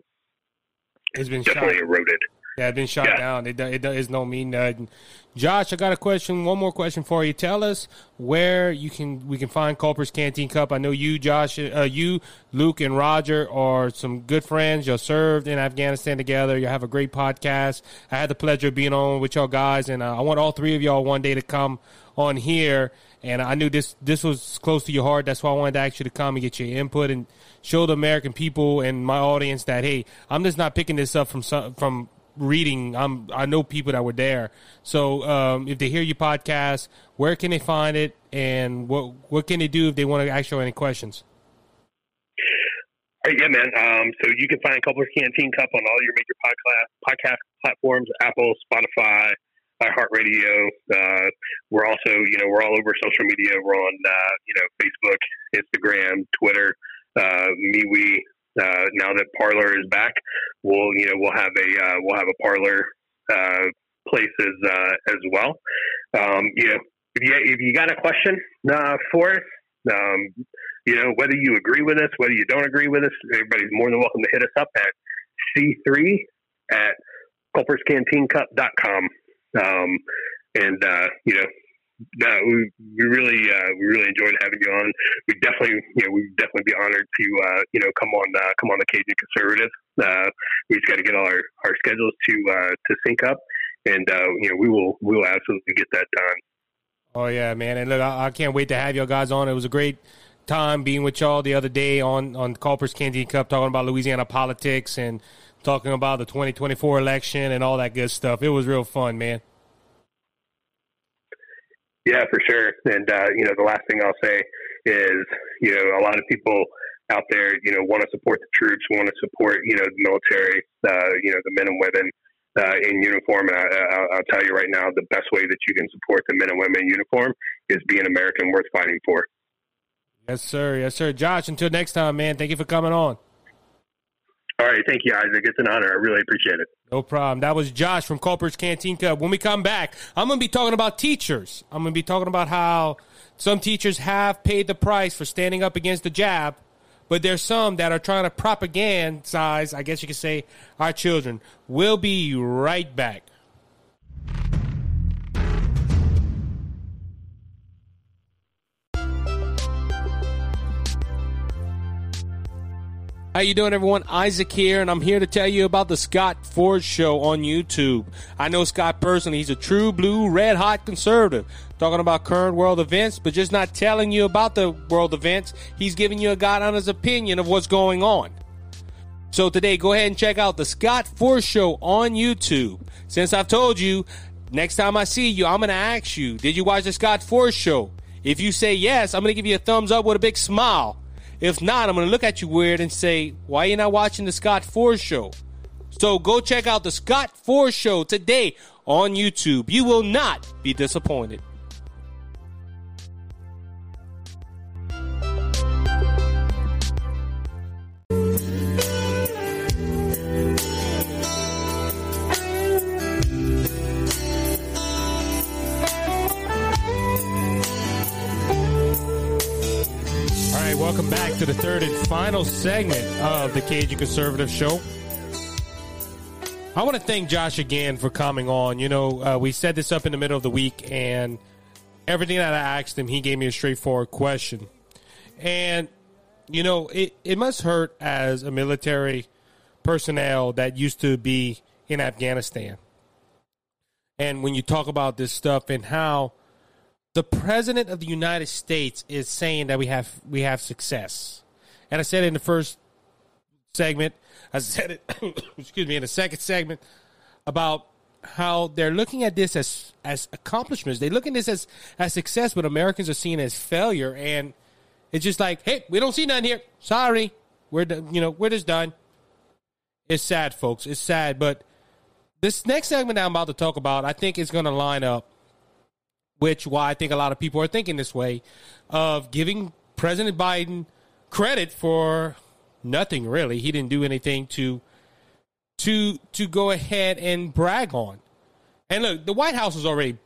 it's been definitely shot. eroded. Yeah, it's been shot Yeah. down. It, it do- is no mean nothing. Josh, I got a question. One more question for you. Tell us where you can we can find Culper's Canteen Cup. I know you, Josh, uh, you, Luke, and Roger are some good friends. You served in Afghanistan together. You have a great podcast. I had the pleasure of being on with y'all guys, and uh, I want all three of y'all one day to come on here. And I knew this this was close to your heart. That's why I wanted to ask you to come and get your input and show the American people and my audience that hey, I'm just not picking this up from some, from reading. I'm I know people that were there. So um, if they hear your podcast, where can they find it, and what what can they do if they want to ask you any questions? Yeah, man. Um, so you can find Culper's Canteen Cup on all your major podcast podcast platforms: Apple, Spotify, iHeartRadio. Uh, we're also, you know, we're all over social media. We're on, uh, you know, Facebook, Instagram, Twitter, uh, MeWe. Uh, now that Parler is back, we'll, you know, we'll have a uh, we'll have a Parler uh, places uh, as well. Um, you know, if you if you got a question uh, for us, um, you know, whether you agree with us, whether you don't agree with us, everybody's more than welcome to hit us up at C3 at culperscanteencup.com. Um, and, uh, you know, no, we, we really uh, we really enjoyed having you on. We definitely you know we'd definitely be honored to uh, you know come on uh, come on the Cajun Conservative. Uh, we just got to get all our, our schedules to uh, to sync up, and uh, you know we will we will absolutely get that done. Oh yeah, man! And look, I, I can't wait to have y'all guys on. It was a great time being with y'all the other day on on Culper's Canteen Cup, talking about Louisiana politics and talking about the 2024 election and all that good stuff. It was real fun, man. Yeah, for sure. And uh, you know, the last thing I'll say is, you know, a lot of people out there, you know, want to support the troops, want to support, you know, the military, uh, you know, the men and women uh, in uniform. And I, I, I'll tell you right now, the best way that you can support the men and women in uniform is be an American worth fighting for. Yes, sir. Yes, sir. Josh, until next time, man. Thank you for coming on. All right, thank you, Isaac. It's an honor. I really appreciate it. No problem. That was Josh from Culper's Canteen Cup. When we come back, I'm going to be talking about teachers. I'm going to be talking about how some teachers have paid the price for standing up against the jab, but there's some that are trying to propagandize, I guess you could say, our children. We'll be right back. How you doing, everyone? Isaac here, and I'm here to tell you about the Scott Ford Show on YouTube. I know Scott personally; he's a true blue, red hot conservative, talking about current world events, but just not telling you about the world events. He's giving you a guy on his opinion of what's going on. So today, go ahead and check out the Scott Ford Show on YouTube. Since I've told you, next time I see you, I'm going to ask you, did you watch the Scott Ford Show? If you say yes, I'm going to give you a thumbs up with a big smile. If not, I'm going to look at you weird and say, why you not watching the Scott Ford Show? So go check out the Scott Ford Show today on YouTube. You will not be disappointed. To the third and final segment of the Cajun Conservative Show. I want to thank Josh again for coming on. You know, uh, we set this up in the middle of the week, and everything that I asked him, he gave me a straightforward question. And, you know, it, it must hurt as a military personnel that used to be in Afghanistan. And when you talk about this stuff and how the president of the United States is saying that we have we have success. And I said in the first segment, I said it excuse me, in the second segment about how they're looking at this as as accomplishments. They look at this as as success, but Americans are seeing as failure and it's just like, hey, we don't see none here. Sorry. We're you know, we're just done. It's sad, folks. It's sad, but this next segment I'm about to talk about, I think is going to line up which why I think a lot of people are thinking this way of giving President Biden credit for nothing really. He didn't do anything to to to go ahead and brag on. And look, the White House is already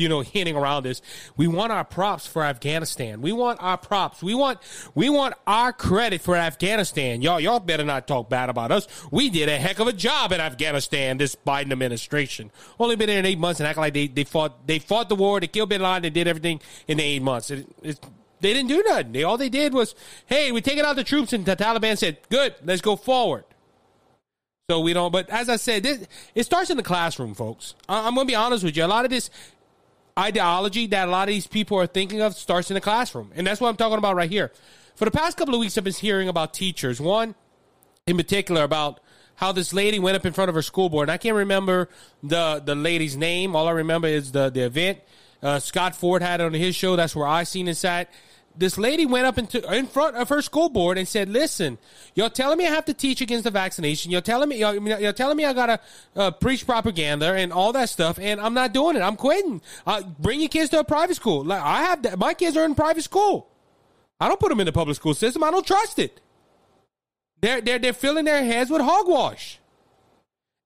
you know, hinting around this. We want our props for Afghanistan. We want our props. We want we want our credit for Afghanistan. Y'all, y'all better not talk bad about us. We did a heck of a job in Afghanistan. This Biden administration only been in eight months and act like they, they fought they fought the war. They killed Bin Laden. They did everything in the eight months. It, it, they didn't do nothing. They, all they did was, hey, we're taking out the troops, and the Taliban said, good, let's go forward. So we don't. But as I said, this, it starts in the classroom, folks. I, I'm going to be honest with you. A lot of this ideology that a lot of these people are thinking of starts in the classroom. And that's what I'm talking about right here. For the past couple of weeks, I've been hearing about teachers. One in particular about how this lady went up in front of her school board. And I can't remember the, the lady's name. All I remember is the, the event. Uh, Scott Ford had it on his show. That's where I seen it at this lady went up into, in front of her school board and said, "Listen, you're telling me I have to teach against the vaccination. You're telling me you're, you're telling me I gotta uh, preach propaganda and all that stuff, and I'm not doing it. I'm quitting. Uh, bring your kids to a private school. Like I have, that. my kids are in private school. I don't put them in the public school system. I don't trust it. They're they're they're filling their heads with hogwash."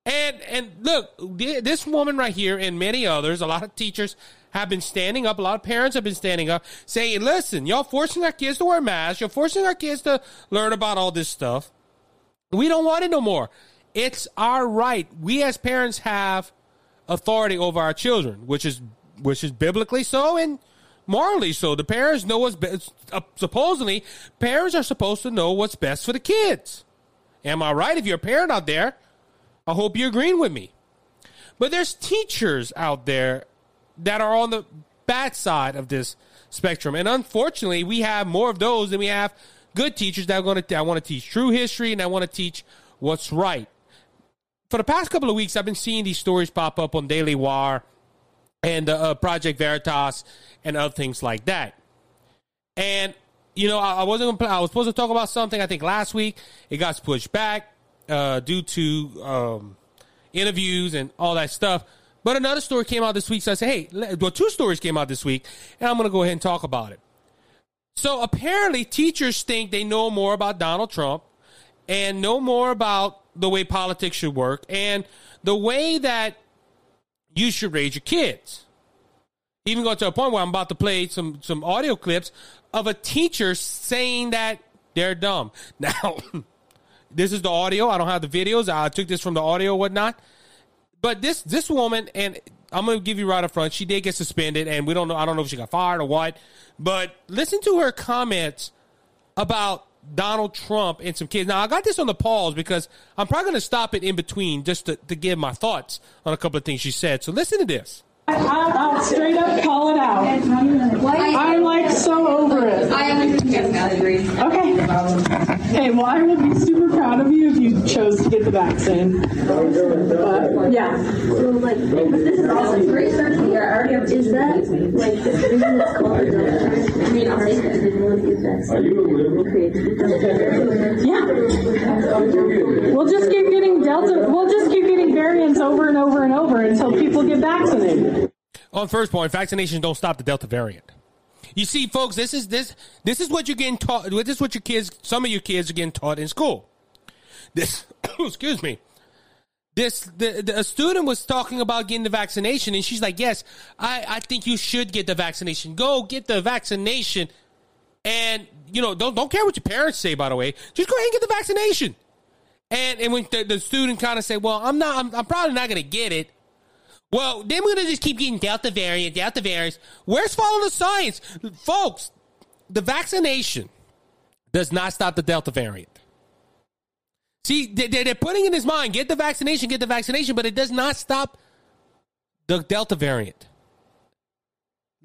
And and look, this woman right here and many others, a lot of teachers have been standing up. A lot of parents have been standing up saying, listen, y'all forcing our kids to wear masks. You're forcing our kids to learn about all this stuff. We don't want it no more. It's our right. We as parents have authority over our children, which is which is biblically so and morally so. The parents know what's best. Uh, supposedly, parents are supposed to know what's best for the kids. Am I right? If you're a parent out there, I hope you're agreeing with me. But there's teachers out there that are on the bad side of this spectrum. And unfortunately, we have more of those than we have good teachers that are going to, I want to teach true history and I want to teach what's right. For the past couple of weeks, I've been seeing these stories pop up on Daily Wire and uh, uh Project Veritas and other things like that. And you know, I, I wasn't. Gonna, I was supposed to talk about something. I think last week it got pushed back uh, due to um, interviews and all that stuff. But another story came out this week, so I said, hey, well, two stories came out this week, and I'm going to go ahead and talk about it. So apparently, teachers think they know more about Donald Trump and know more about the way politics should work and the way that you should raise your kids. Even go to a point where I'm about to play some some audio clips of a teacher saying that they're dumb. Now, this is the audio. I don't have the videos. I took this from the audio, whatnot. But this this woman, and I'm gonna give you right up front, she did get suspended, and we don't know. I don't know if she got fired or what. But listen to her comments about Donald Trump and some kids. Now I got this on the pause because I'm probably gonna stop it in between just to, to give my thoughts on a couple of things she said. So listen to this. I'll straight up call it out. I'm like so over it. I agree. Okay. Okay, well, I will be super proud of you if you chose to get the vaccine. But, yeah. So, like, this is awesome. Research here. I already have Is that, like, this vision that's called I mean, I'll say that. Are you a Yeah. We'll just keep getting Delta, we'll just keep getting variants over and over and over until people get vaccinated. On first point, vaccinations don't stop the Delta variant. You see, folks, this is this this is what you're getting taught. This is what your kids, some of your kids, are getting taught in school. This, excuse me. This the, the, a student was talking about getting the vaccination, and she's like, "Yes, I I think you should get the vaccination. Go get the vaccination." And you know, don't don't care what your parents say. By the way, just go ahead and get the vaccination. And and when the, the student kind of say, "Well, I'm not, I'm, I'm probably not going to get it," Well, then we're gonna just keep getting Delta variant, Delta variant. Where's following the science, folks? The vaccination does not stop the Delta variant. See, they're putting in his mind, get the vaccination, get the vaccination, but it does not stop the Delta variant.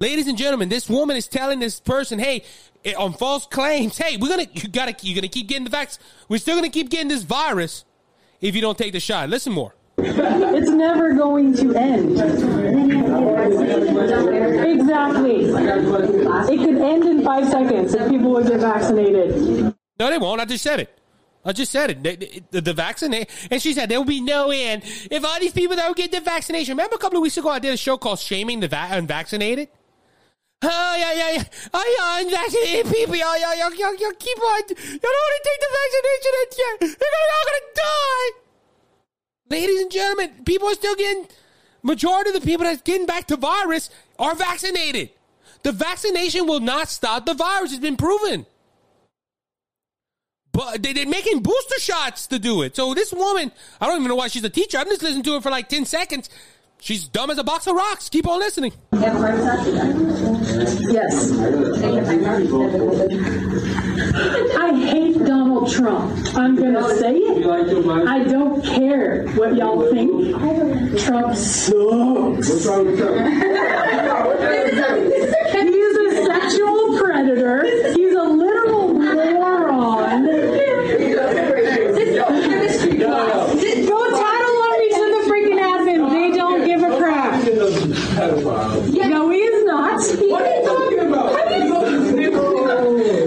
Ladies and gentlemen, this woman is telling this person, hey, eh, on false claims, hey, we're gonna you gotta you're gonna keep getting the vaccine. We're still gonna keep getting this virus if you don't take the shot. Listen more. It's never going to end. Exactly. It could end in five seconds if people would get vaccinated. No, they won't. I just said it. I just said it. The, the, the vaccination, and she said there will be no end if all these people don't get the vaccination. Remember a couple of weeks ago, I did a show called "Shaming the Va- Unvaccinated." Oh yeah, yeah, yeah. Oh yeah, unvaccinated people. Y'all, y'all, y'all, y'all, y'all keep on. You don't want to take the vaccination, yeah, they're all gonna die. Ladies and gentlemen, people are still getting, majority of the people that's getting back to virus are vaccinated. The vaccination will not stop the virus. It's been proven. But they, are making booster shots to do it. So this woman, I don't even know why she's a teacher. I'm just listening to her for like 10 seconds. She's dumb as a box of rocks. Keep on listening. Yes. I hate Donald Trump. I'm going to say it. I don't care what y'all think. Trump sucks. He's a sexual predator. He's a literal moron. Go tattle on me to the freaking admin. They don't give a crap. No, he is not. What are you talking about?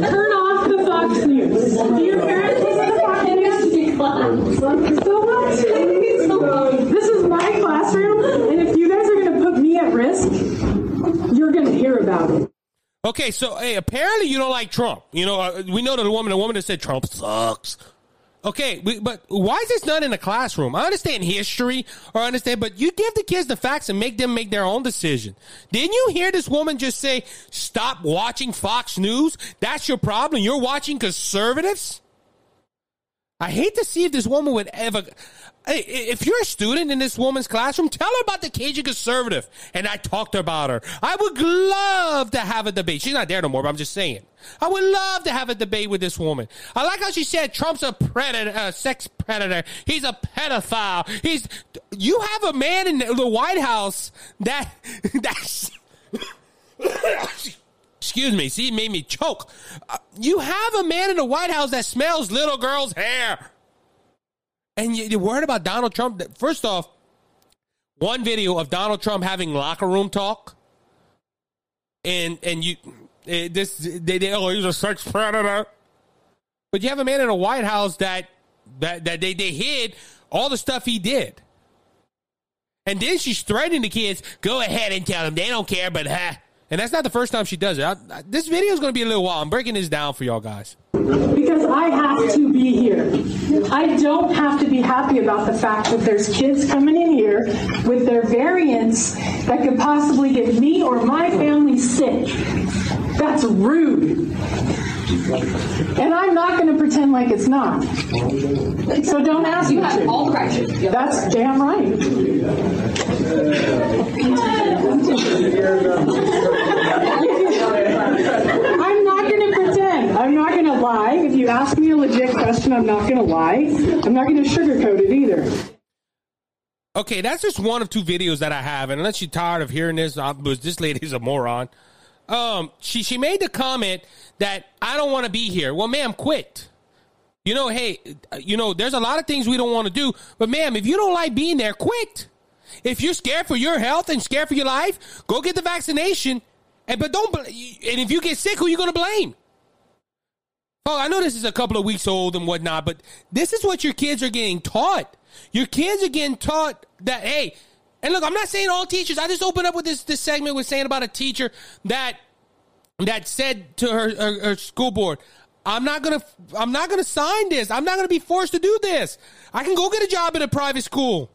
Turn off the Fox News. Do your parents listen to Fox News? So what? This is my classroom, and if you guys are going to put me at risk, you're going to hear about it. Okay, so hey, apparently you don't like Trump. You know, uh, we know that a woman, a woman that said Trump sucks. Okay, we, but why is this done in a classroom? I understand history or I understand, but you give the kids the facts and make them make their own decision. Didn't you hear this woman just say, stop watching Fox News? That's your problem. You're watching conservatives? I hate to see if this woman would ever. If you're a student in this woman's classroom, tell her about the Cajun conservative. And I talked about her. I would love to have a debate. She's not there no more, but I'm just saying. I would love to have a debate with this woman. I like how she said Trump's a predator, a sex predator. He's a pedophile. He's. You have a man in the White House that that's. Excuse me. See, it made me choke. Uh, you have a man in the White House that smells little girls' hair. And you're worried about Donald Trump. First off, one video of Donald Trump having locker room talk. And and you eh, this they, they oh he's a sex predator. But you have a man in the White House that that that they, they hid all the stuff he did. And then she's threatening the kids, go ahead and tell them they don't care, but huh. And that's not the first time she does it. I, I, this video is going to be a little while. I'm breaking this down for y'all guys. Because I have to be here. I don't have to be happy about the fact that there's kids coming in here with their variants that could possibly get me or my family sick. That's rude. And I'm not going to pretend like it's not. So don't ask me to. All the right. That's damn right. I'm not going to pretend. I'm not going to lie. If you ask me a legit question, I'm not going to lie. I'm not going to sugarcoat it either. Okay, that's just one of two videos that I have, and unless you're tired of hearing this, I, this lady's a moron. Um, she she made the comment that I don't want to be here. Well, ma'am, quit. You know, hey, you know, there's a lot of things we don't want to do, but ma'am, if you don't like being there, quit. If you're scared for your health and scared for your life, go get the vaccination. And but don't. And if you get sick, who you gonna blame? Oh, I know this is a couple of weeks old and whatnot, but this is what your kids are getting taught. Your kids are getting taught that hey, and look, I'm not saying all teachers. I just opened up with this this segment with saying about a teacher that that said to her, her, her school board, I'm not gonna I'm not gonna sign this. I'm not gonna be forced to do this. I can go get a job in a private school.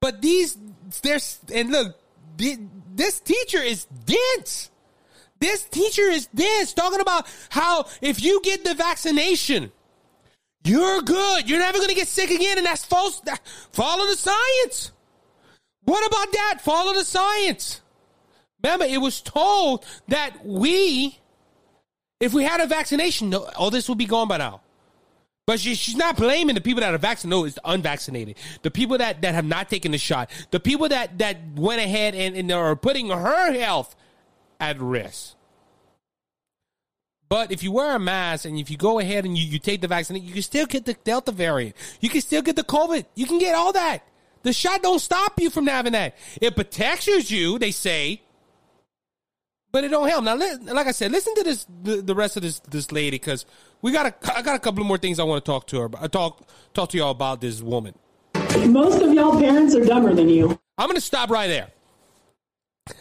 But these there's and look, this teacher is dense. This teacher is this talking about how if you get the vaccination, you're good. You're never going to get sick again, and that's false. Follow the science. What about that? Follow the science. Remember, it was told that we, if we had a vaccination, no, all this would be gone by now. But she, she's not blaming the people that are vaccinated. No, it's the unvaccinated. The people that, that have not taken the shot. The people that, that went ahead and, and are putting her health at risk. But if you wear a mask and if you go ahead and you, you take the vaccine, you can still get the Delta variant. You can still get the COVID. You can get all that. The shot don't stop you from having that. It protects you, they say, but it don't help. Now, like I said, listen to this the, the rest of this this lady because we got a I got a couple more things I want to talk to her. About, talk talk to y'all about this woman. Most of y'all parents are dumber than you. I'm gonna stop right there.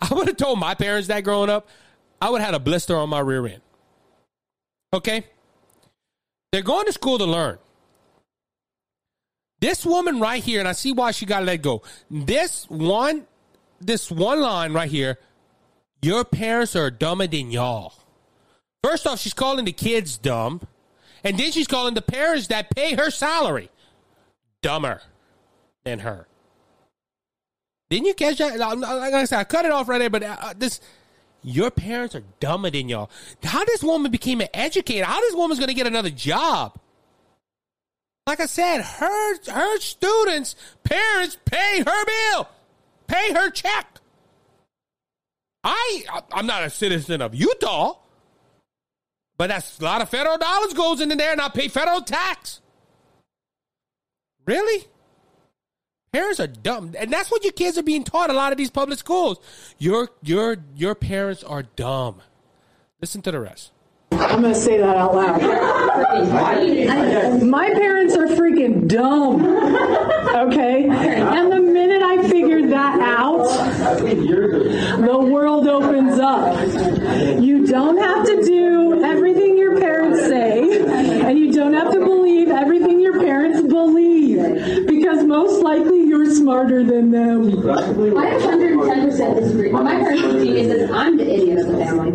I would have told my parents that growing up, I would have had a blister on my rear end. Okay? They're going to school to learn. This woman right here, and I see why she got let go. This one, this one line right here, your parents are dumber than y'all. First off, she's calling the kids dumb, and then she's calling the parents that pay her salary dumber than her. Didn't you catch that? Like I said, I cut it off right there, but uh, this your parents are dumber than y'all. How this woman became an educator? How this woman's going to get another job? Like I said, her her students' parents pay her bill, pay her check. I I'm not a citizen of Utah, but that's a lot of federal dollars goes into there, and I pay federal tax. Really? Parents are dumb, and that's what your kids are being taught. A lot of these public schools, your your your parents are dumb. Listen to the rest. I'm gonna say that out loud. My parents are freaking dumb. Okay, and the minute I figured that out, the world opens up. You don't have to do everything your parents say, and you don't have to believe everything your parents believe, because most likely you're smarter than them. I 110% disagree. My parents are geniuses. I'm the idiot of the family.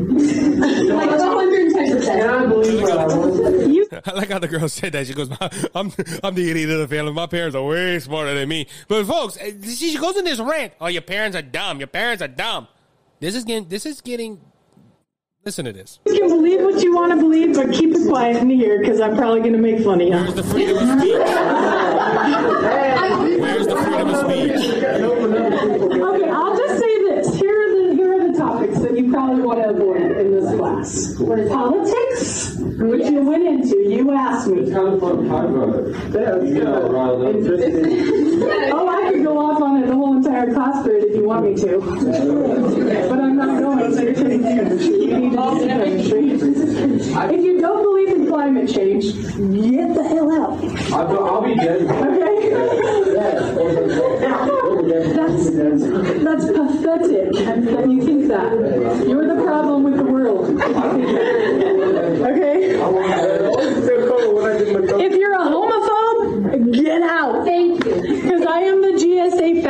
like 110%. You I like how the girl said that. She goes, "I'm I'm the idiot of the family. My parents are way smarter than me." But folks, eh, she goes in this rant. Oh, your parents are dumb. Your parents are dumb. This is getting. This is getting. Listen to this. can believe what you want to believe, but keep it quiet in here because I'm probably going to make fun of you. Where's the freedom of speech? Where's the freedom of speech? Okay, I'll just say this. Here are the here are the topics that you probably want to avoid in this class. Politics, which you went into. You asked me. It's kind of fun to talk about it. You know, rather than Oh, I could go off on it the whole entire class period if you want me to. But I'm not going, so you're taking. You need to. If you don't believe in climate change, get the hell out. I'll, I'll be dead. Okay? That's, that's pathetic that you think that. You're the problem with the world. Okay? If you're a homophobe, get out. Thank you. Because I am the GSA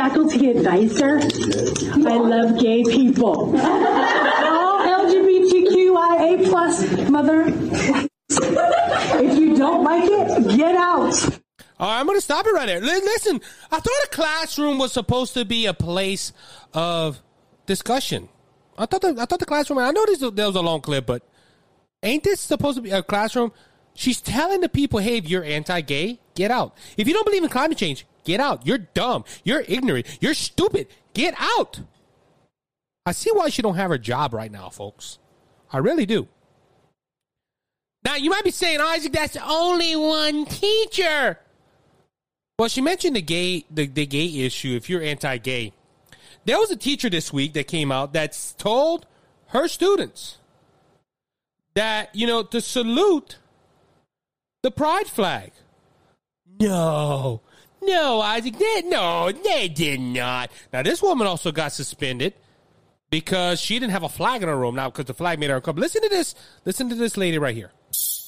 advisor. I love gay people. All LGBTQIA plus mother. If you don't like it, get out. I'm going to stop it right there. Li- Listen, I thought a classroom was supposed to be a place of discussion. I thought the, I thought the classroom. I know this there was a long clip, but ain't this supposed to be a classroom? She's telling the people, "Hey, if you're anti-gay, get out. If you don't believe in climate change, get out. You're dumb. You're ignorant. You're stupid. Get out." I see why she don't have her job right now, folks. I really do. Now you might be saying, Isaac, that's only one teacher. Well, she mentioned the gay the, the gay issue. If you're anti-gay, there was a teacher this week that came out that's told her students that you know to salute the pride flag. No, no, Isaac, they, no, they did not. Now this woman also got suspended because she didn't have a flag in her room now because the flag made her uncomfortable. Listen to this. Listen to this lady right here.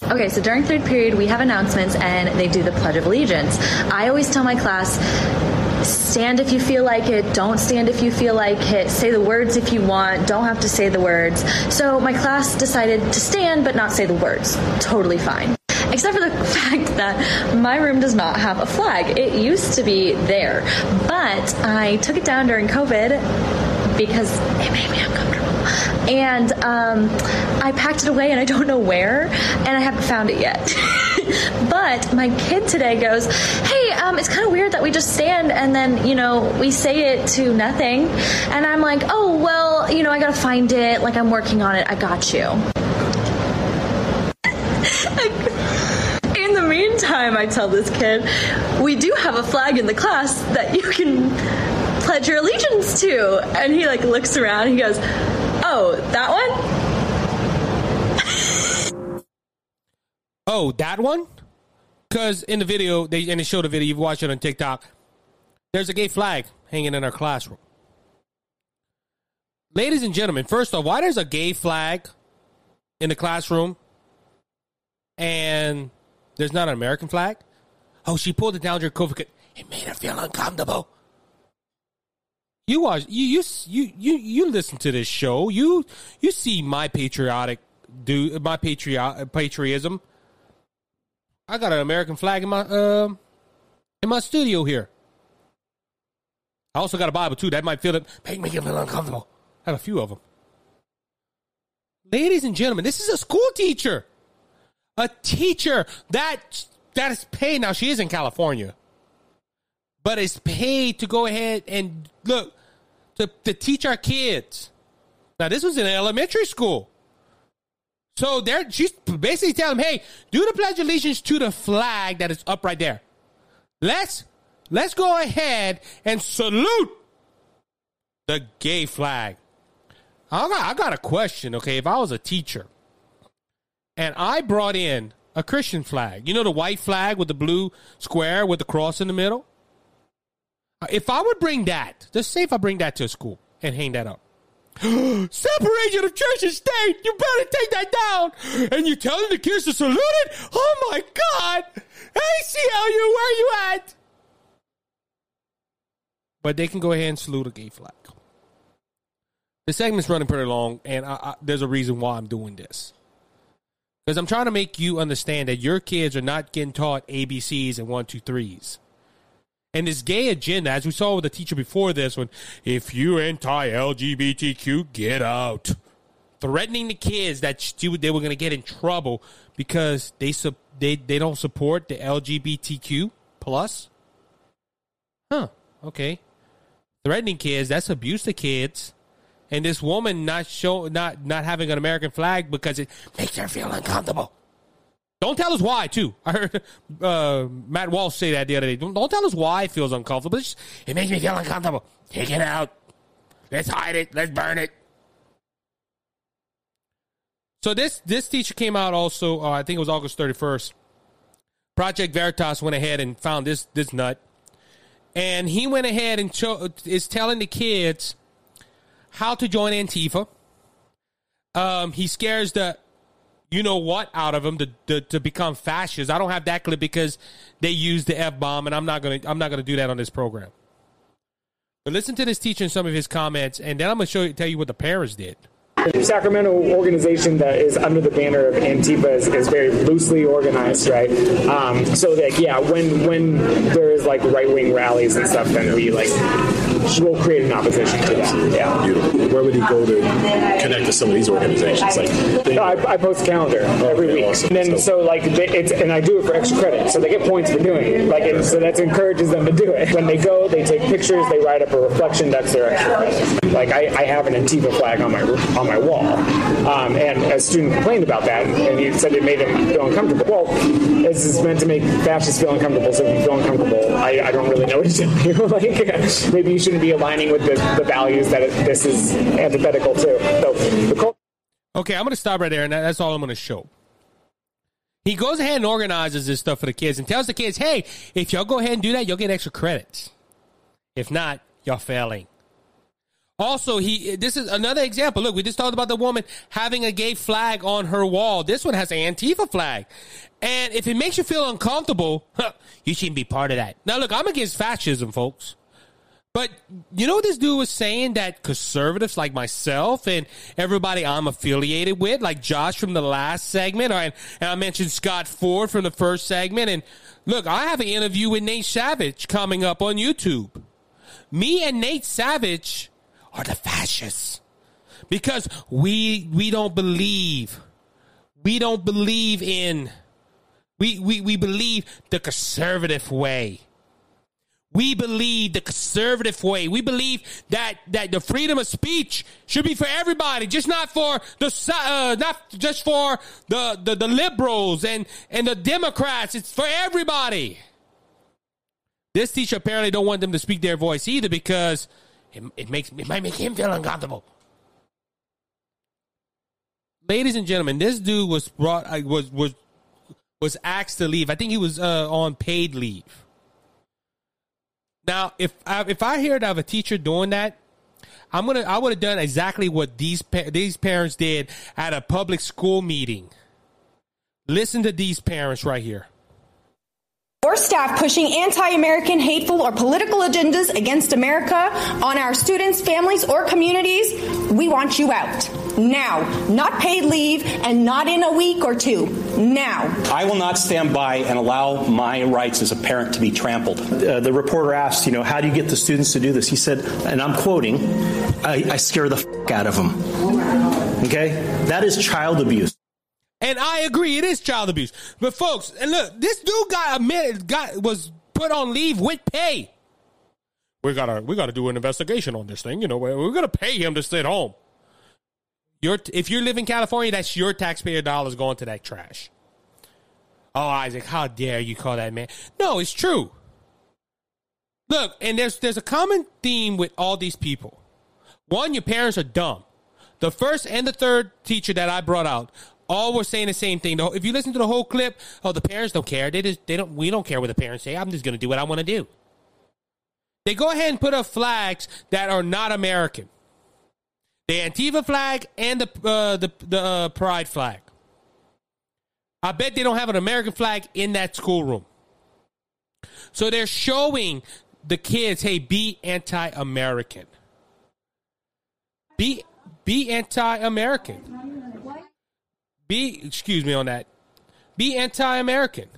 Okay, so during third period, we have announcements and they do the Pledge of Allegiance. I always tell my class, stand if you feel like it, don't stand if you feel like it, say the words if you want, don't have to say the words. So my class decided to stand but not say the words. Totally fine. Except for the fact that my room does not have a flag. It used to be there, but I took it down during COVID because it made me uncomfortable. And um, I packed it away and I don't know where, and I haven't found it yet. but my kid today goes, Hey, um, it's kind of weird that we just stand and then, you know, we say it to nothing. And I'm like, Oh, well, you know, I gotta find it. Like, I'm working on it. I got you. meantime, I tell this kid, we do have a flag in the class that you can pledge your allegiance to. And he like looks around and he goes, Oh, that one? Oh, that one? Because in the video, they and they showed the video, you've watched it on TikTok. There's a gay flag hanging in our classroom. Ladies and gentlemen, first off, why there's a gay flag in the classroom and there's not an American flag? Oh, she pulled it down during COVID. It made her feel uncomfortable. You watch you you you you you listen to this show. You you see my patriotic do my patriot patriotism. I got an American flag in my um in my studio here. I also got a Bible too. That might feel it make me feel uncomfortable. I have a few of them. Ladies and gentlemen, this is a school teacher. A teacher that that is paid now. She is in California but is paid to go ahead and look to, to teach our kids. Now, this was in elementary school. So there, she's basically telling them, "Hey, do the pledge of allegiance to the flag that is up right there. Let's let's go ahead and salute the gay flag." I got, I got a question. Okay, if I was a teacher and I brought in a Christian flag, you know the white flag with the blue square with the cross in the middle. Uh, if I would bring that, just say if I bring that to a school and hang that up. Separation of church and state. You better take that down. And you telling the kids to salute it? Oh my God. Hey, ACLU, where are you at? But they can go ahead and salute a gay flag. The segment's running pretty long, and I, I, there's a reason why I'm doing this. Because I'm trying to make you understand that your kids are not getting taught ABCs and one, two, threes. And this gay agenda, as we saw with the teacher before this one, if you anti LGBTQ, get out. Threatening the kids that they were going to get in trouble because they they they don't support the LGBTQ plus. Huh? Okay. Threatening kids, that's abuse to kids. And this woman not show not not having an American flag because it makes her feel uncomfortable. Don't tell us why, too. I heard uh, Matt Walsh say that the other day. Don't, don't tell us why it feels uncomfortable. Just, it makes me feel uncomfortable. Take it out. Let's hide it. Let's burn it. So this this teacher came out also. Uh, I think it was August thirty first. Project Veritas went ahead and found this this nut, and he went ahead and cho- is telling the kids how to join Antifa. Um, he scares the you know what out of them to, to, to become fascists. I don't have that clip because they use the f bomb, and I'm not gonna I'm not gonna do that on this program. But listen to this teacher and some of his comments, and then I'm gonna show you tell you what the parents did. The Sacramento organization that is under the banner of Antifa is, is very loosely organized, right? Um, so, like, yeah, when when there is like right wing rallies and stuff, then we like will create an opposition to that. Yeah. Beautiful. Where would he go to connect to some of these organizations? Like, they, no, I, I, post a calendar oh, every okay, week, awesome. and then so, so like they, it's and I do it for extra credit, so they get points for doing it. Like, so that encourages them to do it. When they go, they take pictures, they write up a reflection. That's their extra credit. Like, I, I have an Antifa flag on my on my wall, um, and a student complained about that, and he said it made him feel uncomfortable. Well, this is meant to make fascists feel uncomfortable, so if you feel uncomfortable, I, I don't really know what to tell you. like, maybe you shouldn't be aligning with the, the values that it, this is antithetical to. So, okay, I'm going to stop right there, and that's all I'm going to show. He goes ahead and organizes this stuff for the kids and tells the kids, hey, if y'all go ahead and do that, you'll get extra credits. If not, you're failing. Also, he this is another example. Look, we just talked about the woman having a gay flag on her wall. This one has an Antifa flag. And if it makes you feel uncomfortable, huh, you shouldn't be part of that. Now, look, I'm against fascism, folks. But you know what this dude was saying that conservatives like myself and everybody I'm affiliated with, like Josh from the last segment, and, I mentioned Scott Ford from the first segment. And look, I have an interview with Nate Savage coming up on YouTube. Me and Nate Savage are the fascists because we we don't believe we don't believe in we we, we believe the conservative way. We believe the conservative way. We believe that that the freedom of speech should be for everybody, just not for the uh, not just for the, the the liberals and and the Democrats. It's for everybody. This teacher apparently don't want them to speak their voice either because it, it makes it might make him feel uncomfortable. Ladies and gentlemen, this dude was brought uh, was was was asked to leave. I think he was uh, on paid leave. Now, if I, if I heard of a teacher doing that, I'm gonna I would have done exactly what these these parents did at a public school meeting. Listen to these parents right here or staff pushing anti-American, hateful, or political agendas against America on our students, families, or communities, we want you out. Now. Not paid leave and not in a week or two. Now. I will not stand by and allow my rights as a parent to be trampled. Uh, the reporter asked, you know, how do you get the students to do this? He said, and I'm quoting, I, I scare the f- out of them. Okay? That is child abuse. And I agree, it is child abuse. But folks, and look, this dude got admitted, got was put on leave with pay. We gotta we gotta do an investigation on this thing. You know, we're, gonna pay him to sit home. Your if you live in California, that's your taxpayer dollars going to that trash. Oh, Isaac, how dare you call that man? No, it's true. Look, and there's there's a common theme with all these people. One, your parents are dumb. The first and the third teacher that I brought out all were saying the same thing. If you listen to the whole clip, oh, the parents don't care. They just they don't. We don't care what the parents say. I'm just going to do what I want to do. They go ahead and put up flags that are not American. The Antifa flag and the uh, the the uh, Pride flag. I bet they don't have an American flag in that schoolroom. So they're showing the kids, hey, be anti-American. Be be anti-American. Be, excuse me on that. Be anti American.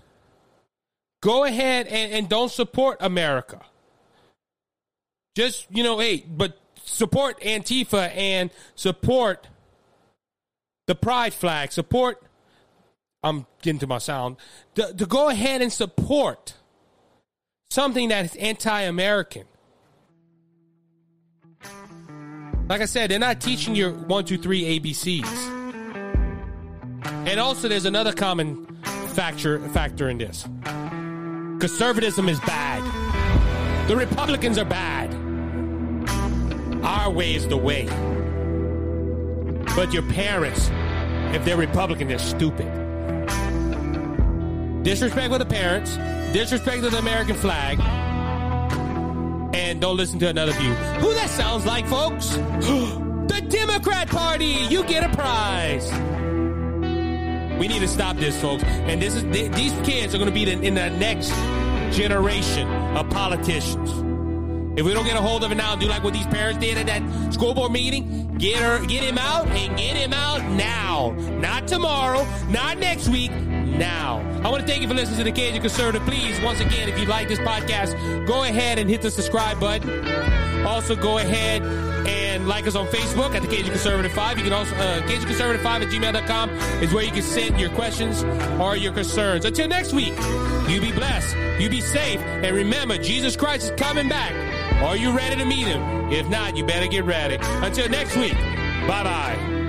Go ahead and, and don't support America. Just, you know, hey, but support Antifa and support the pride flag. Support, I'm getting to my sound, to, to go ahead and support something that is anti American. Like I said, they're not teaching your one, two, three ABCs. And also, there's another common factor factor in this. Conservatism is bad. The Republicans are bad. Our way is the way. But your parents, if they're Republican, they're stupid. Disrespect with the parents, disrespect to the American flag, and don't listen to another view. Who that sounds like, folks? the Democrat Party! You get a prize! We need to stop this, folks. And this is these kids are going to be in the next generation of politicians. If we don't get a hold of it now do like what these parents did at that school board meeting, get her, get him out and get him out now. Not tomorrow, not next week, now. I want to thank you for listening to the Cajun Conservative. Please, once again, if you like this podcast, go ahead and hit the subscribe button. Also, go ahead and like us on Facebook at the Cajun Conservative 5. You can also, uh, Cajun Conservative 5 at gmail.com is where you can send your questions or your concerns. Until next week, you be blessed, you be safe, and remember, Jesus Christ is coming back. Are you ready to meet him? If not, you better get ready. Until next week, bye bye.